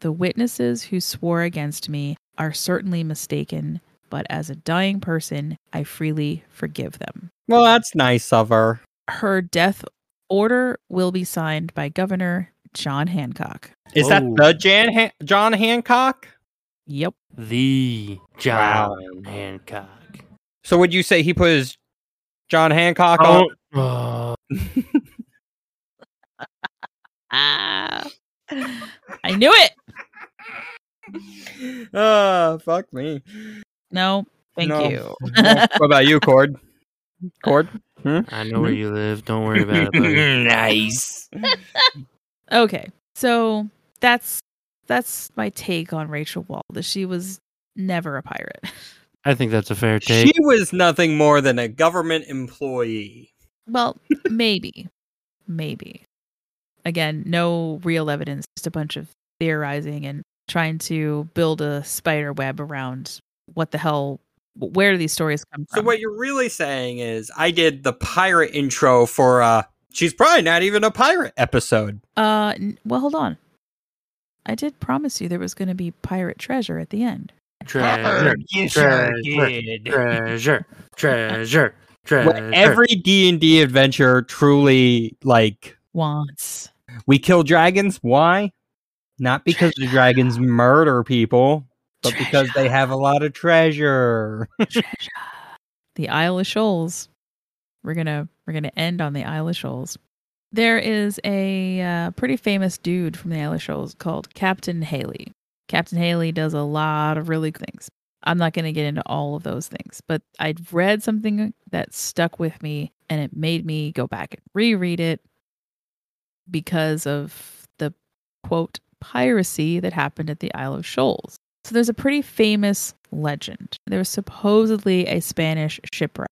The witnesses who swore against me are certainly mistaken, but as a dying person, I freely forgive them. Well, that's nice of her. Her death order will be signed by Governor John Hancock. Is that Oh. the Jan Han- John Hancock? Yep. The John Hancock. So would you say he put his John Hancock on? Oh, uh, Ah. <laughs> I knew it. <laughs> Ah, fuck me. No, thank No. you. <laughs> What about you, Cord? <laughs> Cord? I know where you live. Don't worry about it, nice. okay, so that's that's my take on Rachel Wall. That she was never a pirate. I think that's a fair take. She was nothing more than a government employee. Well, maybe, maybe. Again, no real evidence. Just a bunch of theorizing and trying to build a spider web around what the hell. Where do these stories come from? So what you're really saying is I did the pirate intro for uh she's probably not even a pirate episode. Uh, n- well, hold on. I did promise you there was going to be pirate treasure at the end. Treasure, treasure, treasure, treasure, treasure. What every D&D adventure truly like Wants. we kill dragons why? Not because the dragons <sighs> murder people, but because they have a lot of treasure. treasure. The Isle of Shoals. We're gonna we're gonna end on the Isle of Shoals. There is a uh, pretty famous dude from the Isle of Shoals called Captain Haley. Captain Haley does a lot of really good things. I'm not going to get into all of those things, but I'd read something that stuck with me and it made me go back and reread it because of the quote piracy that happened at the Isle of Shoals. So there's a pretty famous legend. There was supposedly a Spanish shipwreck.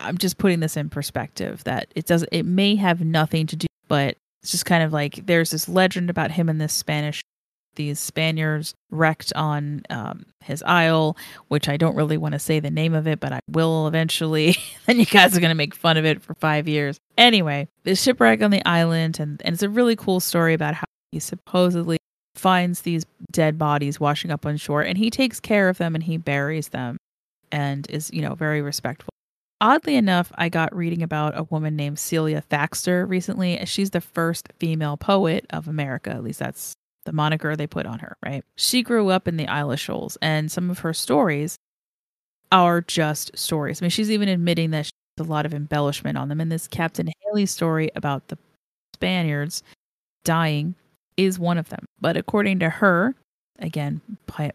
I'm just putting this in perspective that it does it may have nothing to do but it's just kind of like there's this legend about him and this Spanish these Spaniards wrecked on um, his isle, which I don't really want to say the name of it, but I will eventually. <laughs> then you guys are going to make fun of it for five years. Anyway, the shipwreck on the island, and, and it's a really cool story about how he supposedly finds these dead bodies washing up on shore, and he takes care of them and he buries them and is, you know, very respectful. Oddly enough, I got reading about a woman named Celia Thaxter recently. She's the first female poet of America. At least that's the moniker they put on her, right? She grew up in the Isle of Shoals, and some of her stories are just stories. I mean, she's even admitting that she a lot of embellishment on them. And this Captain Haley story about the Spaniards dying is one of them. But according to her, again,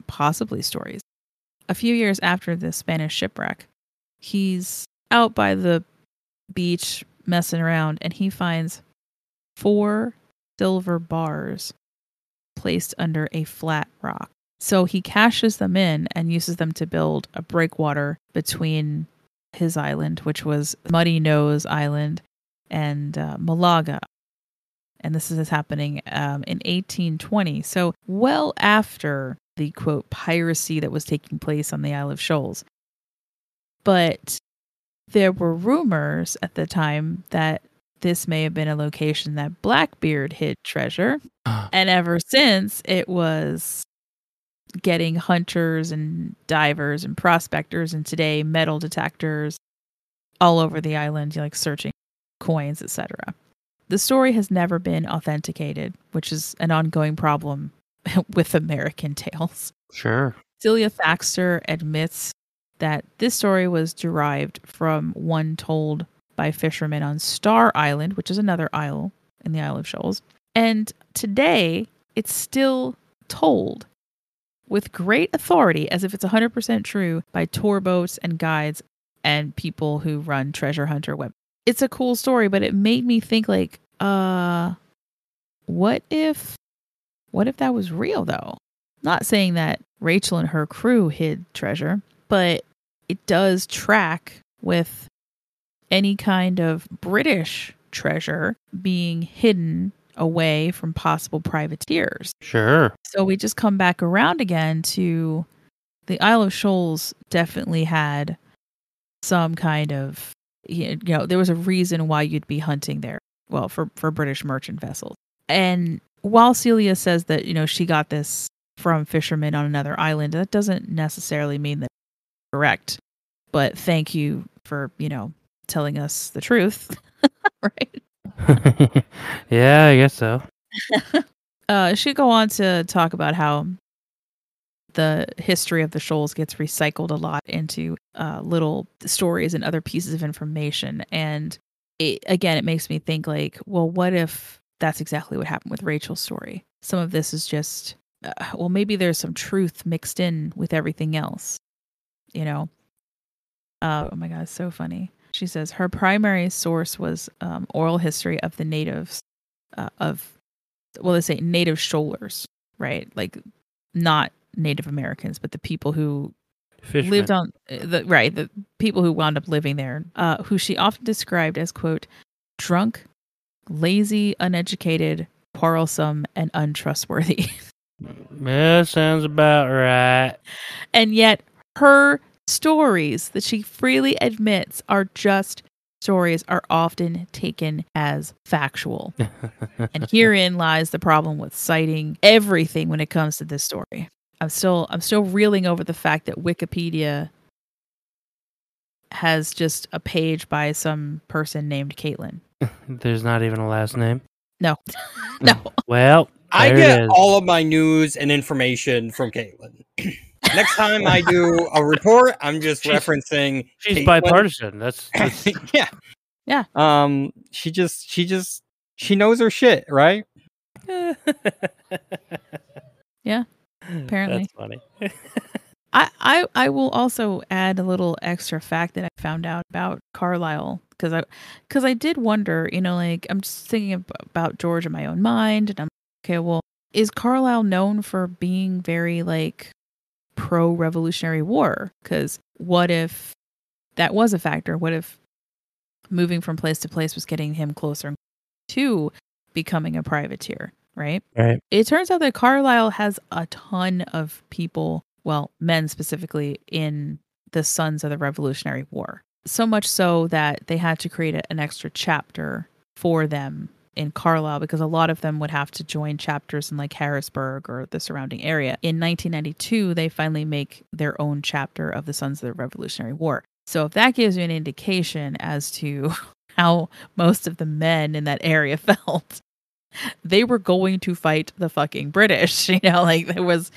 possibly stories. A few years after the Spanish shipwreck, he's out by the beach messing around and he finds four silver bars placed under a flat rock. So he cashes them in and uses them to build a breakwater between his island, which was Smutty Nose Island, and uh, Malaga. And this is happening um, in 1820. So, well after the quote piracy that was taking place on the Isle of Shoals. But there were rumors at the time that this may have been a location that Blackbeard hid treasure. and ever since, it was getting hunters and divers and prospectors and today metal detectors all over the island like searching coins etc the story has never been authenticated which is an ongoing problem <laughs> with american <laughs> tales Sure. celia thaxter admits that this story was derived from one told by fishermen on star island which is another isle in the isle of shoals and today it's still told with great authority as if it's 100% true by tour boats and guides and people who run treasure hunter web. It's a cool story, but it made me think like, uh what if what if that was real though? Not saying that Rachel and her crew hid treasure, but it does track with any kind of British treasure being hidden away from possible privateers. Sure. So we just come back around again to the Isle of Shoals definitely had some kind of you know there was a reason why you'd be hunting there well for for British merchant vessels. And while Celia says that you know she got this from fishermen on another island, that doesn't necessarily mean that it's correct. But thank you for, you know, telling us the truth. <laughs> right? <laughs> yeah, I guess so. <laughs> uh, she go on to talk about how the history of the shoals gets recycled a lot into uh, little stories and other pieces of information. And it, again, it makes me think like, well, what if that's exactly what happened with Rachel's story? Some of this is just, uh, well, maybe there's some truth mixed in with everything else, you know? Uh, oh my God, so funny. She says her primary source was um, oral history of the natives uh, of, well, they say native shoalers, right? Like not Native Americans, but the people who Fishermen. lived on the right, the people who wound up living there, uh, who she often described as quote drunk, lazy, uneducated, quarrelsome, and untrustworthy. <laughs> Yeah, sounds about right. and yet her stories that she freely admits are just stories are often taken as factual. <laughs> and herein lies the problem with citing everything when it comes to this story. I'm still I'm still reeling over the fact that Wikipedia has just a page by some person named Caitlin. <laughs> There's not even a last name. No. <laughs> no. Well, I get all of my news and information from Caitlin. <clears throat> Next time I do a report, I'm just She's- referencing. She's Caitlin. bipartisan. That's, <laughs> that's yeah, Yeah. Um, she just, she just, she knows her shit, right? Yeah. Apparently. That's funny. <laughs> I, I I will also add a little extra fact that I found out about Carlisle because I because I did wonder, you know, like I'm just thinking about George in my own mind, and I'm okay. Well, is Carlisle known for being very like pro Revolutionary War? Because what if that was a factor? What if moving from place to place was getting him closer to becoming a privateer? Right Right. it turns out that Carlisle has a ton of people, well, men specifically, in the Sons of the Revolutionary War. So much so that they had to create a- an extra chapter for them in Carlisle because a lot of them would have to join chapters in like Harrisburg or the surrounding area. In 1992, they finally make their own chapter of the Sons of the Revolutionary War. So if that gives you an indication as to <laughs> how most of the men in that area <laughs> felt, they were going to fight the fucking British. <laughs> You know, like there was,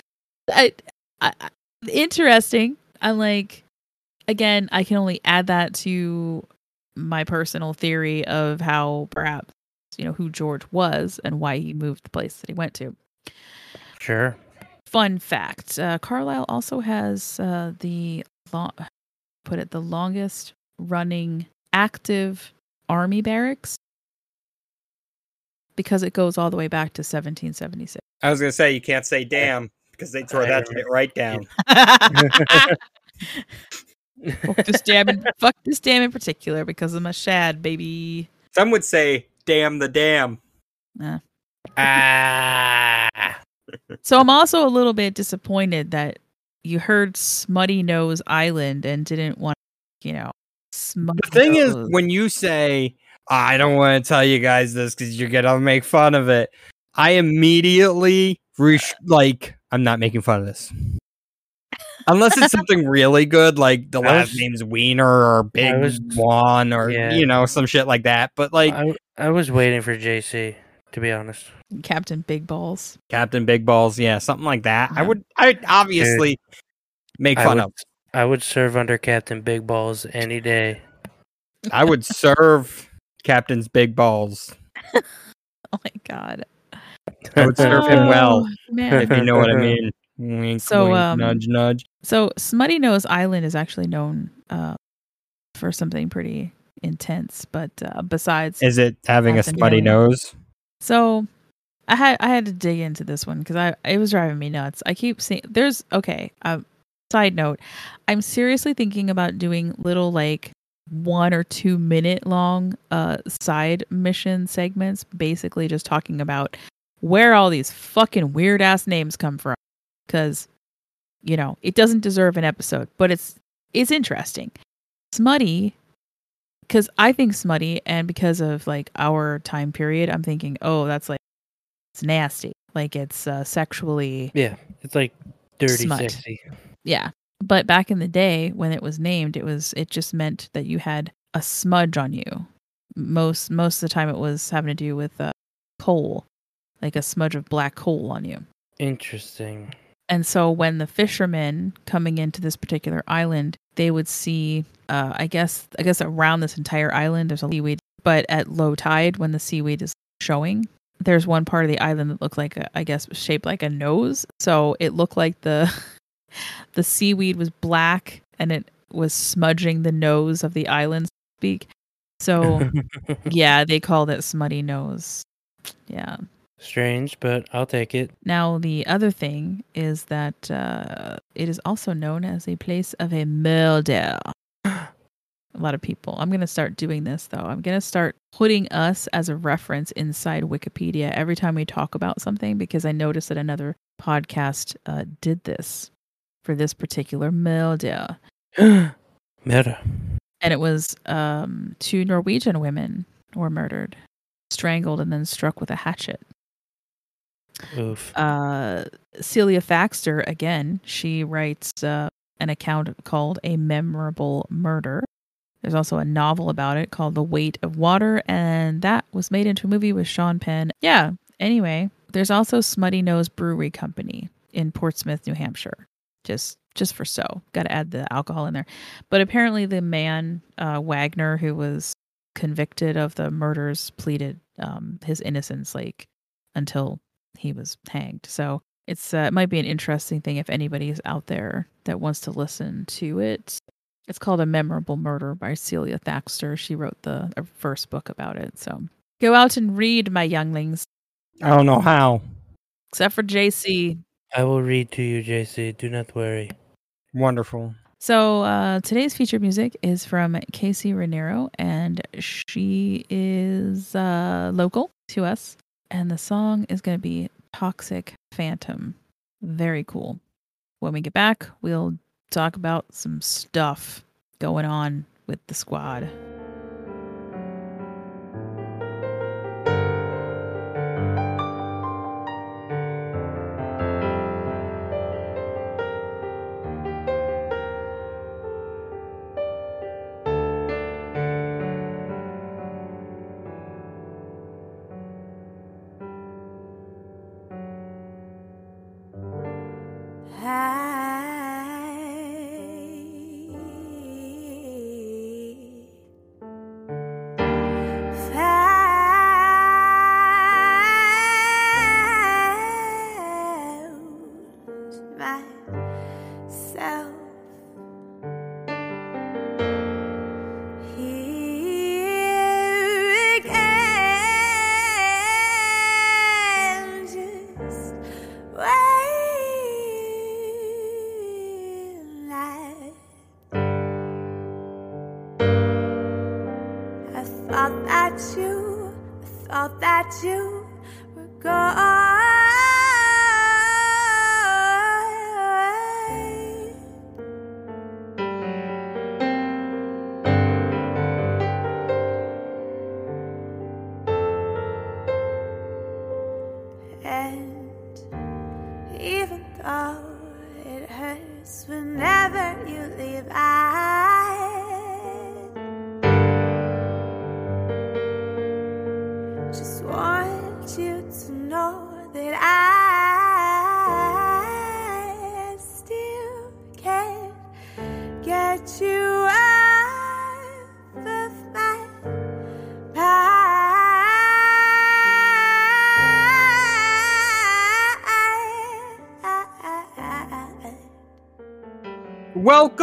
I, I, I- interesting. I'm like, again, I can only add that to my personal theory of how perhaps you know who George was and why he moved the place that he went to. Sure. fun fact: uh, Carlisle also has uh, the long, put it the longest running active army barracks because it goes all the way back to 1776. I was gonna say you can't say damn because they tore that shit right down. <laughs> <laughs> fuck this dam in, fuck this dam in particular because I'm a shad baby. Some would say damn the dam. Nah. Ah. So I'm also a little bit disappointed that you heard Smutty Nose Island and didn't want, you know, Smutty The thing is, when you say, I don't want to tell you guys this because you're going to make fun of it, I immediately, re- like, I'm not making fun of this. Unless it's something <laughs> really good, like the I last was- name's Wiener or Big was- Juan or, yeah. you know, some shit like that. But, like, I, I was waiting for JC, to be honest. Captain Big Balls. Captain Big Balls, yeah, something like that. I uh-huh. would, I obviously make I fun would, of. I would serve under Captain Big Balls any day. I would serve Captain's Big Balls. <laughs> Oh my god. I would serve him well, Oh, man. if you know what I <laughs> mean. Wink, So, wink, um, nudge, nudge. So Smutty Nose Island is actually known uh, for something pretty intense, but uh, besides, Is it having a smutty Alien. nose? so I had I had to dig into this one because I it was driving me nuts. I keep seeing there's okay. Uh, side note, I'm seriously thinking about doing little like one or two minute long uh side mission segments, basically just talking about where all these fucking weird ass names come from, because you know it doesn't deserve an episode, but it's it's interesting. Smutty because I think smutty, and because of like our time period, I'm thinking, oh, that's like it's nasty, like it's uh, sexually, Yeah, it's like dirty Smut. sexy. yeah. But back in the day when it was named, it was it just meant that you had a smudge on you. Most most of the time, it was having to do with uh, coal, like a smudge of black coal on you. Interesting. And so when the fishermen coming into this particular island, they would see uh I guess I guess around this entire island there's a seaweed, but at low tide when the seaweed is showing, there's one part of the island that looked like a, I guess shaped like a nose. So it looked like the <laughs> the seaweed was black and it was smudging the nose of the island speak. So <laughs> yeah, they called it smutty nose. Yeah. Strange, but I'll take it. Now, the other thing is that uh, it is also known as a place of a murder. a lot of people. I'm going to start doing this, though. I'm going to start putting us as a reference inside Wikipedia every time we talk about something because I noticed that another podcast uh, did this for this particular murder. <gasps> Meta. And it was um, two Norwegian women were murdered, strangled, and then struck with a hatchet. Oof. uh, Celia Thaxter, again, she writes uh, an account called A Memorable Murder. There's also a novel about it called The Weight of Water, and that was made into a movie with Sean Penn. Yeah, anyway, there's also Smutty Nose Brewery Company in Portsmouth, New Hampshire. Just just for so. Got to add the alcohol in there. But apparently the man, uh, Wagner, who was convicted of the murders, pleaded um, his innocence like until he was hanged. So it's uh, it might be an interesting thing if anybody's out there that wants to listen to it. It's called A Memorable Murder by Celia Thaxter. She wrote the uh, first book about it. So go out and read, my younglings. I don't know how. Except for JC. I will read to you, JC. Do not worry. Wonderful. So uh, today's featured music is from K. C. Raniero, and she is uh, local to us. And the song is going to be Toxic Phantom. Very cool. When we get back, we'll talk about some stuff going on with the squad.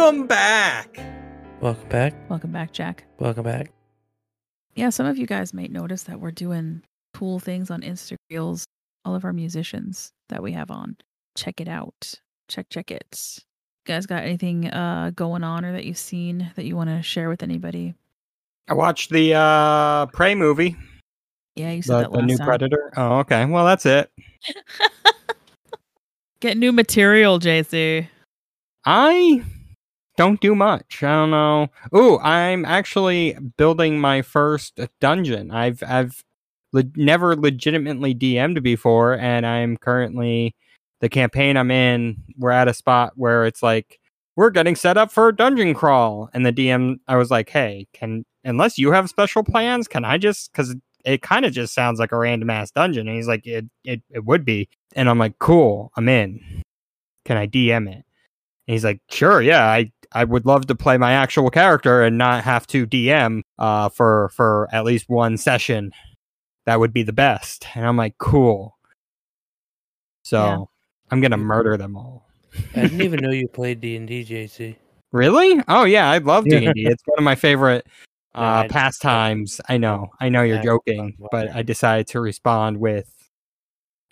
Welcome back. Welcome back. Welcome back, Jack. Welcome back. Yeah, some of you guys might notice that we're doing cool things on Insta Reels. All of our musicians that we have on. Check it out. Check, check it. You guys got anything uh, going on or that you've seen that you want to share with anybody? I watched the uh Prey movie, Yeah, you said the, that the new time. Predator. Oh, okay. Well, that's it. <laughs> Get new material, JC. I don't do much. I don't know. Ooh, I'm actually building my first dungeon. I've I've le- never legitimately DM'd before, and I'm currently the campaign I'm in. We're at a spot where it's like we're getting set up for a dungeon crawl, and the DM I was like, hey, can unless you have special plans, can I just because it kind of just sounds like a random ass dungeon, and he's like, it it it would be, and I'm like, cool, I'm in. Can I DM it? And he's like, sure, yeah, I, I would love to play my actual character and not have to DM uh, for for at least one session. That would be the best. And I'm like, cool. So Yeah. I'm gonna murder them all. I didn't even know you played D and D, JC. <laughs> Really? Oh yeah, I love D and D. <laughs> It's one of my favorite uh, I pastimes. I know, I know you're Yeah, joking, well, but I decided to respond with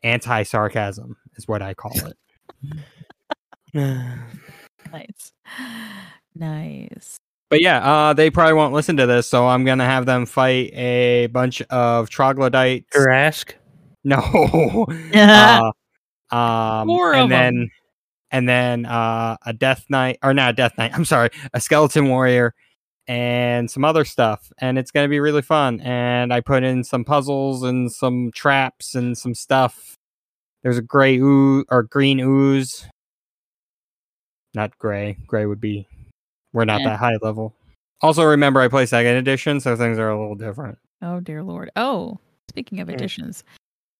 anti sarcasm, is what I call it. <sighs> <sighs> <sighs> <laughs> Nice. <laughs> Nice. But yeah, uh, they probably won't listen to this, so I'm gonna have them fight a bunch of troglodytes. Rask. No. Yeah. <laughs> <laughs> uh, um, More and of 'em. then and then uh, a death knight or not a death knight. I'm sorry, a skeleton warrior and some other stuff, and it's gonna be really fun. And I put in some puzzles and some traps and some stuff. There's a gray ooze or green ooze. Not gray. Gray would be. We're not Eh. that high level. Also, remember I play second edition, so things are a little different. Oh dear lord. Oh, speaking of Mm. editions,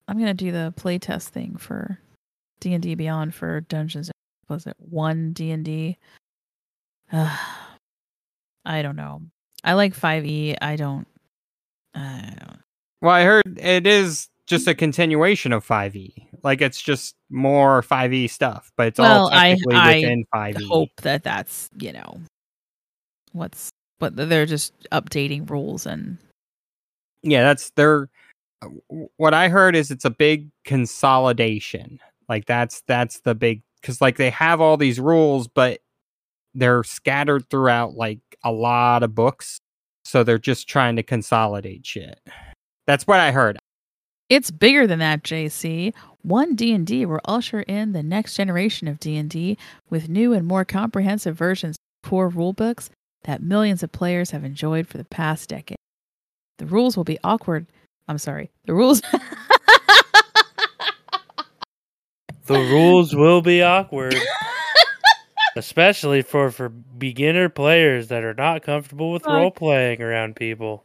I'm gonna do the playtest thing for D and D Beyond for Dungeons. Was it one D and D? <sighs> I don't know. I like 5e. I don't. I don't. Well, I heard it is just a continuation of 5e. Like it's just more 5e stuff, but it's Well, all I- technically I within 5e. hope that that's you know what's but they're just updating rules and Yeah, that's their. What I heard is it's a big consolidation. Like that's that's the big because like they have all these rules, but they're scattered throughout like a lot of books, so they're just trying to consolidate shit. That's what I heard. It's bigger than that, JC. One D&D will usher in the next generation of D&D with new and more comprehensive versions of core rulebooks that millions of players have enjoyed for the past decade. The rules will be awkward. I'm sorry. The rules <laughs> The rules will be awkward, especially for for beginner players that are not comfortable with Fuck. role playing around people.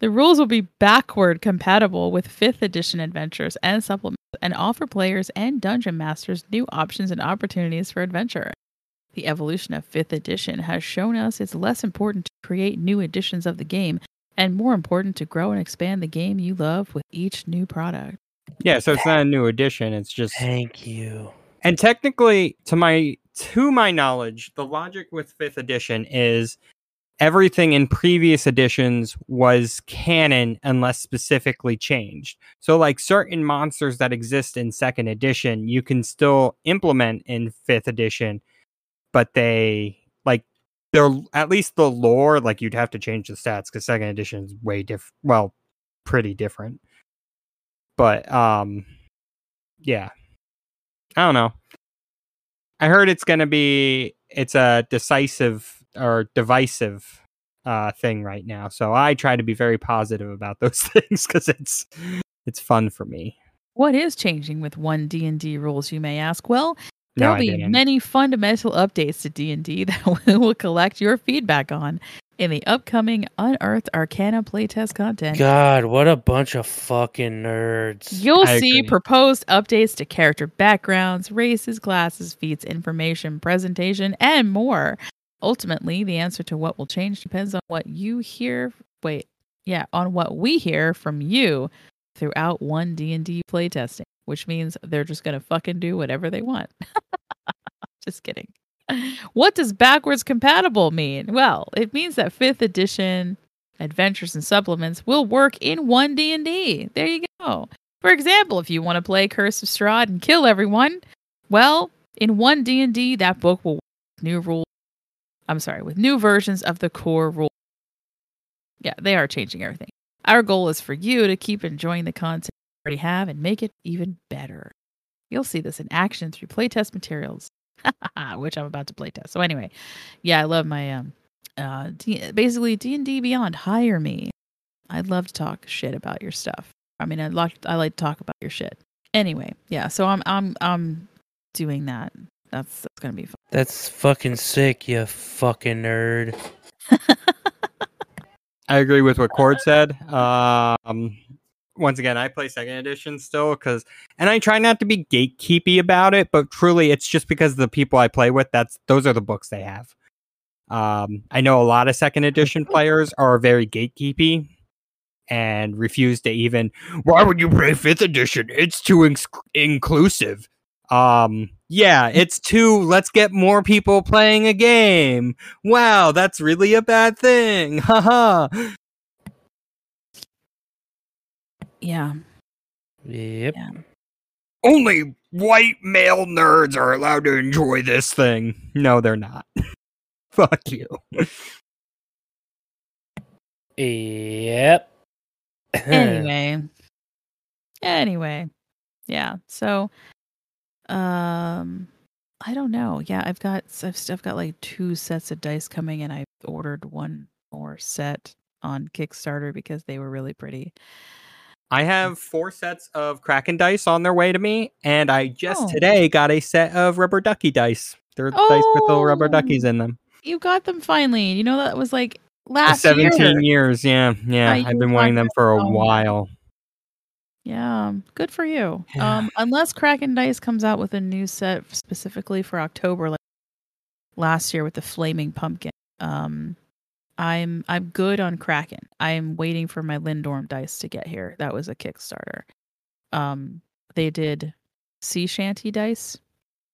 The rules will be backward compatible with 5th edition adventures and supplements and offer players and dungeon masters new options and opportunities for adventure. The evolution of 5th edition has shown us it's less important to create new editions of the game and more important to grow and expand the game you love with each new product. Yeah, so it's not a new edition. It's just Thank you. And technically, to my to my knowledge, the logic with fifth edition is everything in previous editions was canon unless specifically changed. So like certain monsters that exist in second edition, you can still implement in fifth edition, but they like they're at least the lore, like you'd have to change the stats because second edition is way different well, pretty different. But um yeah. I don't know. I heard it's going to be it's a decisive or divisive uh thing right now. So I try to be very positive about <laughs> those things cuz it's it's fun for me. What is changing with one D&D rules, you may ask? Well, there'll I be didn't. many fundamental updates to D&D <laughs> that we will collect your feedback on in the upcoming Unearthed Arcana playtest content. God, what a bunch of fucking nerds. You'll I see agree. proposed updates to character backgrounds, races, classes, feats, information, presentation, and more. Ultimately, the answer to what will change depends on what you hear. Wait, yeah, on what we hear from you throughout one D and D playtesting, which means they're just gonna fucking do whatever they want. <laughs> just kidding. What does backwards compatible mean? Well, it means that fifth edition adventures and supplements will work in one D&D. There you go. For example, if you want to play Curse of Strahd and kill everyone, well, in one D&D that book will work new rules. I'm sorry, with new versions of the core rule. Yeah, they are changing everything. Our goal is for you to keep enjoying the content you already have and make it even better. You'll see this in action through playtest materials, <laughs> which I'm about to playtest. So anyway, yeah, I love my um uh D- basically D&D Beyond hire me. I'd love to talk shit about your stuff. I mean, I like I like to talk about your shit. Anyway, yeah, so I'm I'm I'm doing that. That's that's going to be fun. That's fucking sick, you fucking nerd. <laughs> I agree with what Cord said. Um, once again, I play second edition still because, and I try not to be gatekeepy about it, but truly, it's just because the people I play with, that's those are the books they have. Um, I know a lot of second edition <laughs> players are very gatekeepy and refuse to even. Why would you play fifth edition? It's too ins- inclusive. Um, yeah, it's too. Let's get more people playing a game. Wow, that's really a bad thing. <laughs> Haha. Yeah. Yep. Yeah. only white male nerds are allowed to enjoy this thing. No, they're not. <laughs> Fuck you. Yep. <laughs> anyway anyway yeah so um i don't know yeah i've got i've, I've got like two sets of dice coming and i ordered one more set on kickstarter because they were really pretty I have four sets of Kraken dice on their way to me, and I just Oh. today got a set of rubber ducky dice. They're dice with little rubber duckies Oh. in them. you got them finally you know that was like last 17 year years, yeah. Yeah, Yeah, I've been wanting them for a. Oh. while. Yeah, good for you. Yeah. Um, unless Kraken Dice comes out with a new set specifically for October, like last year with the Flaming Pumpkin. Um, I'm I'm good on Kraken. I'm waiting for my Lindorm dice to get here. That was a Kickstarter. Um, they did sea shanty dice,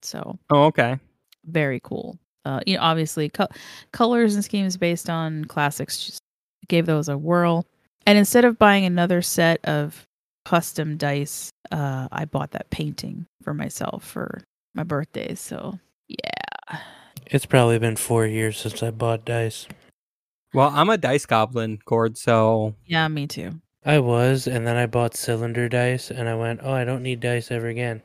so Oh, okay. very cool. Uh, you know, obviously, co- colors and schemes based on classics. Just gave those a whirl, and instead of buying another set of custom dice, uh, I bought that painting for myself for my birthday. So yeah, It's probably been four years since I bought dice. Well, I'm a dice goblin, Cord, so yeah, me too. I was, and then I bought cylinder dice, and I went, oh, I don't need dice ever again.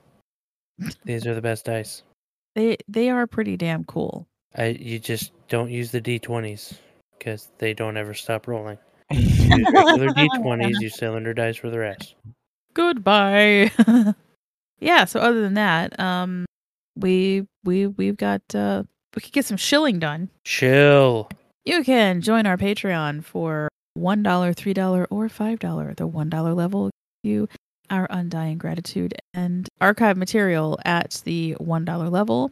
These are the best dice. <laughs> They they are pretty damn cool. I you just don't use the d20s because they don't ever stop rolling. Regular d20s, use cylinder dice for the rest. Goodbye. <laughs> yeah. So other than that, um, we we we've got uh, we could get some shilling done. Chill. You can join our Patreon for $1, $3, or $5. The $1 level gives you our undying gratitude and archive material at the $1 level.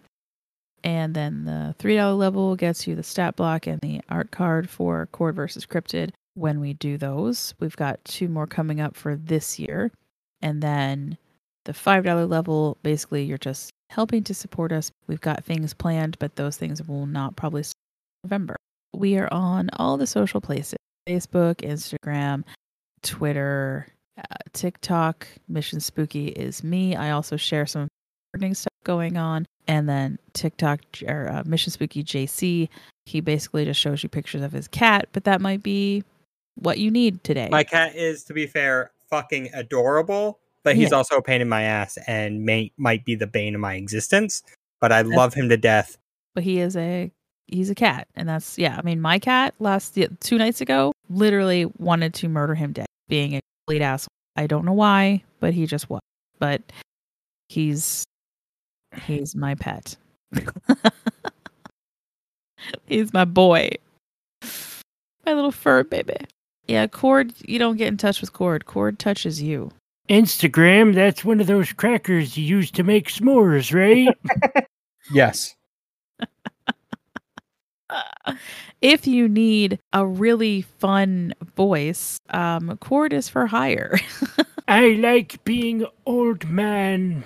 And then the $3 level gets you the stat block and the art card for Cord versus Cryptid when we do those. We've got two more coming up for this year. And then the $5 level, basically, you're just helping to support us. We've got things planned, but those things will not probably start November. We are on all the social places Facebook, Instagram, Twitter, uh, TikTok. Mission Spooky is me. I also share some gardening stuff going on. And then TikTok or uh, Mission Spooky JC. He basically just shows you pictures of his cat, but that might be what you need today. my cat is, to be fair, fucking adorable, but he's Yeah. also a pain in my ass and may might be the bane of my existence. But I love him to death. but he is a he's a cat and that's yeah i mean my cat last two nights ago literally wanted to murder him dead being a complete asshole i don't know why but he just was but he's he's my pet. <laughs> he's my boy. My little fur baby. Yeah, Cord, you don't get in touch with Cord. Cord touches you. Instagram, that's one of those crackers you use to make s'mores, right? <laughs> Yes. <laughs> if you need a really fun voice, um, Cord is for hire. <laughs> I like being old man.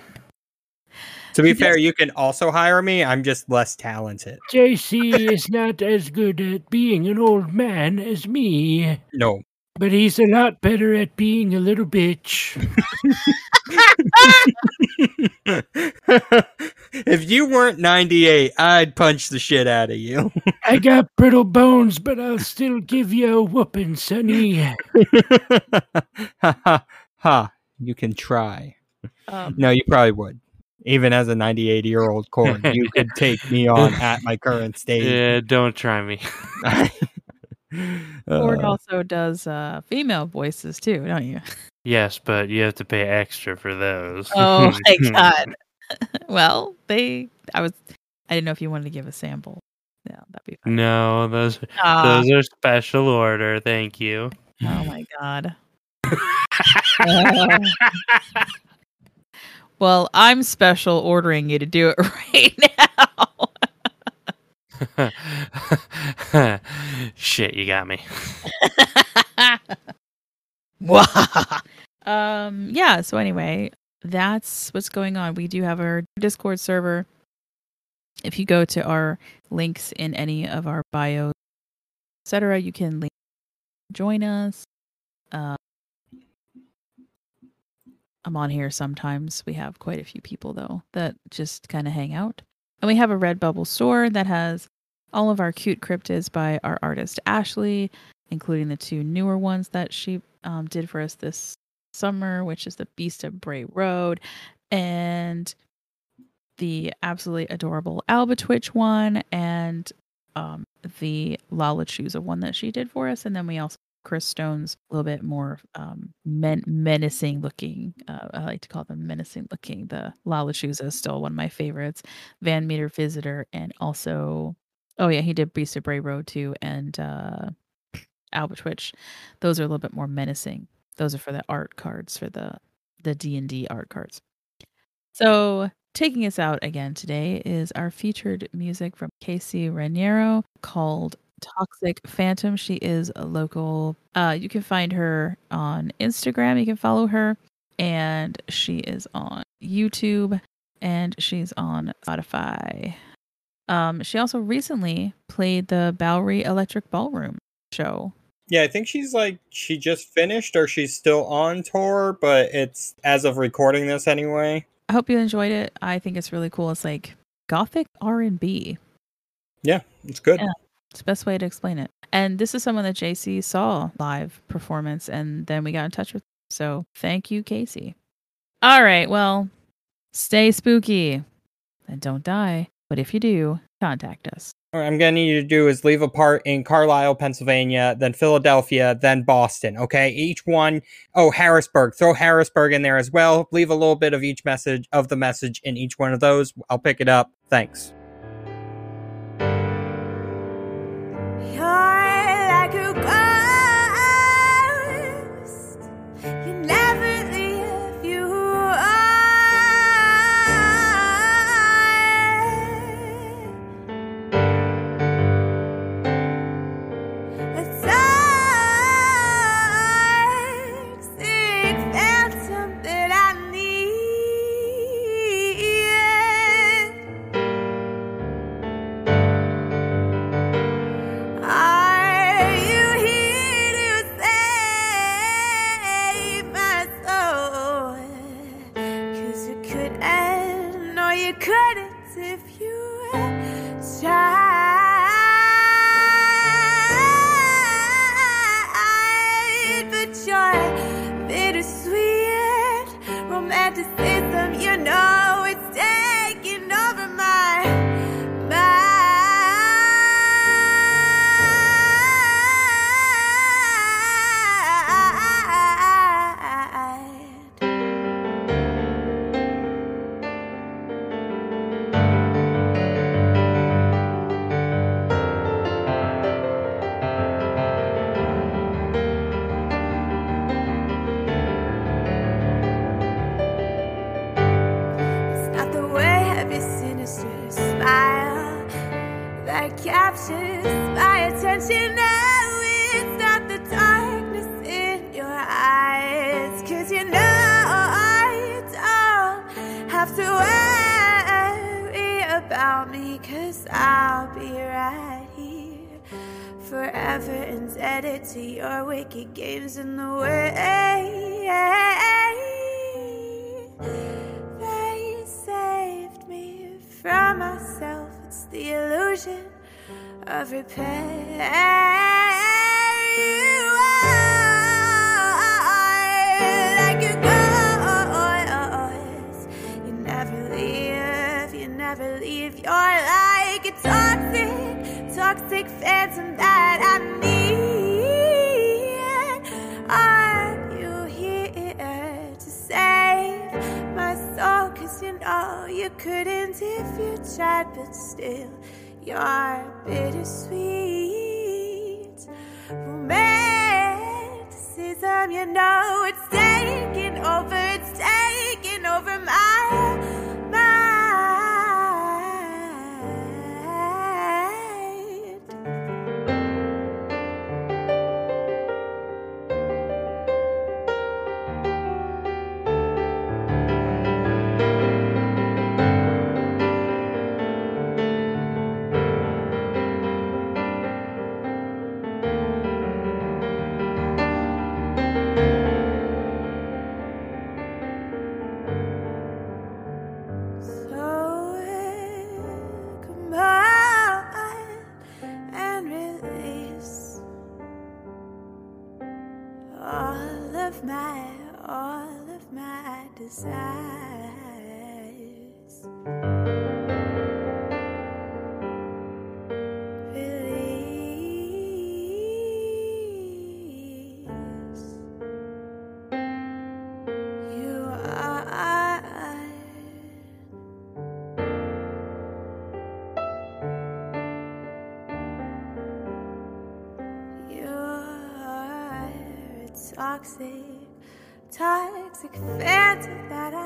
To be fair, you can also hire me. I'm just less talented. JC is not as good at being an old man as me, No. but he's a lot better at being a little bitch. <laughs> if you weren't 98, I'd punch the shit out of you. <laughs> I got brittle bones, but I'll still give you a whooping, sonny. <laughs> ha ha ha. You can try. um, No, you probably would. Even as a 98 year old Cord, you could <laughs> take me on at my current stage. Yeah, don't try me. <laughs> Cord Uh, also does uh, female voices too, don't you? Yes, but you have to pay extra for those. Oh my <laughs> god. well, they. I was. I didn't know if you wanted to give a sample. Yeah, that'd be fine. No, those those are special order. Thank you. oh my god. Uh, well, I'm special ordering you to do it <laughs> right now. <laughs> Shit, you got me. <laughs> um. Yeah. So anyway, that's what's going on. We do have our Discord server. If you go to our links in any of our bios, etc., you can link, join us. Uh, I'm on here sometimes. We have quite a few people though that just kind of hang out, and we have a Redbubble store that has all of our cute cryptids by our artist Ashley, including the two newer ones that she um, did for us this summer, which is the Beast of Bray Road and the absolutely adorable Albatwitch one and um, the La Lechuza one that she did for us. And then we also Chris Stone's a little bit more um, men- menacing looking. Uh, I like to call them menacing looking. The La Lechuza is still one of my favorites. Van Meter Visitor and also, oh yeah, he did Beast of Bray Road too and uh, Albatwitch. Those are a little bit more menacing. Those are for the art cards for the the D and D art cards. So taking us out again today is our featured music from K. C. Raniero called Toxic Phantom. She is a local. Uh, you can find her on Instagram. You can follow her, and she is on YouTube, and she's on Spotify. Um, she also recently played the Bowery Electric Ballroom show Yeah, I think she's like she just finished or she's still on tour, but it's as of recording this anyway. I hope you enjoyed it. I think it's really cool. It's like gothic R and B. Yeah, it's good. Yeah. It's the best way to explain it. And this is someone that JC saw live performance, and then we got in touch with. So thank you, Casey. All right. Well, stay spooky and don't die. But if you do, contact us. What I'm gonna need you to do is leave a part in Carlisle, Pennsylvania, then Philadelphia, then Boston. Okay, each one. Oh, Harrisburg. Throw Harrisburg in there as well. Leave a little bit of each message of the message in each one of those. I'll pick it up. Thanks. You're toxic, toxic phantom that I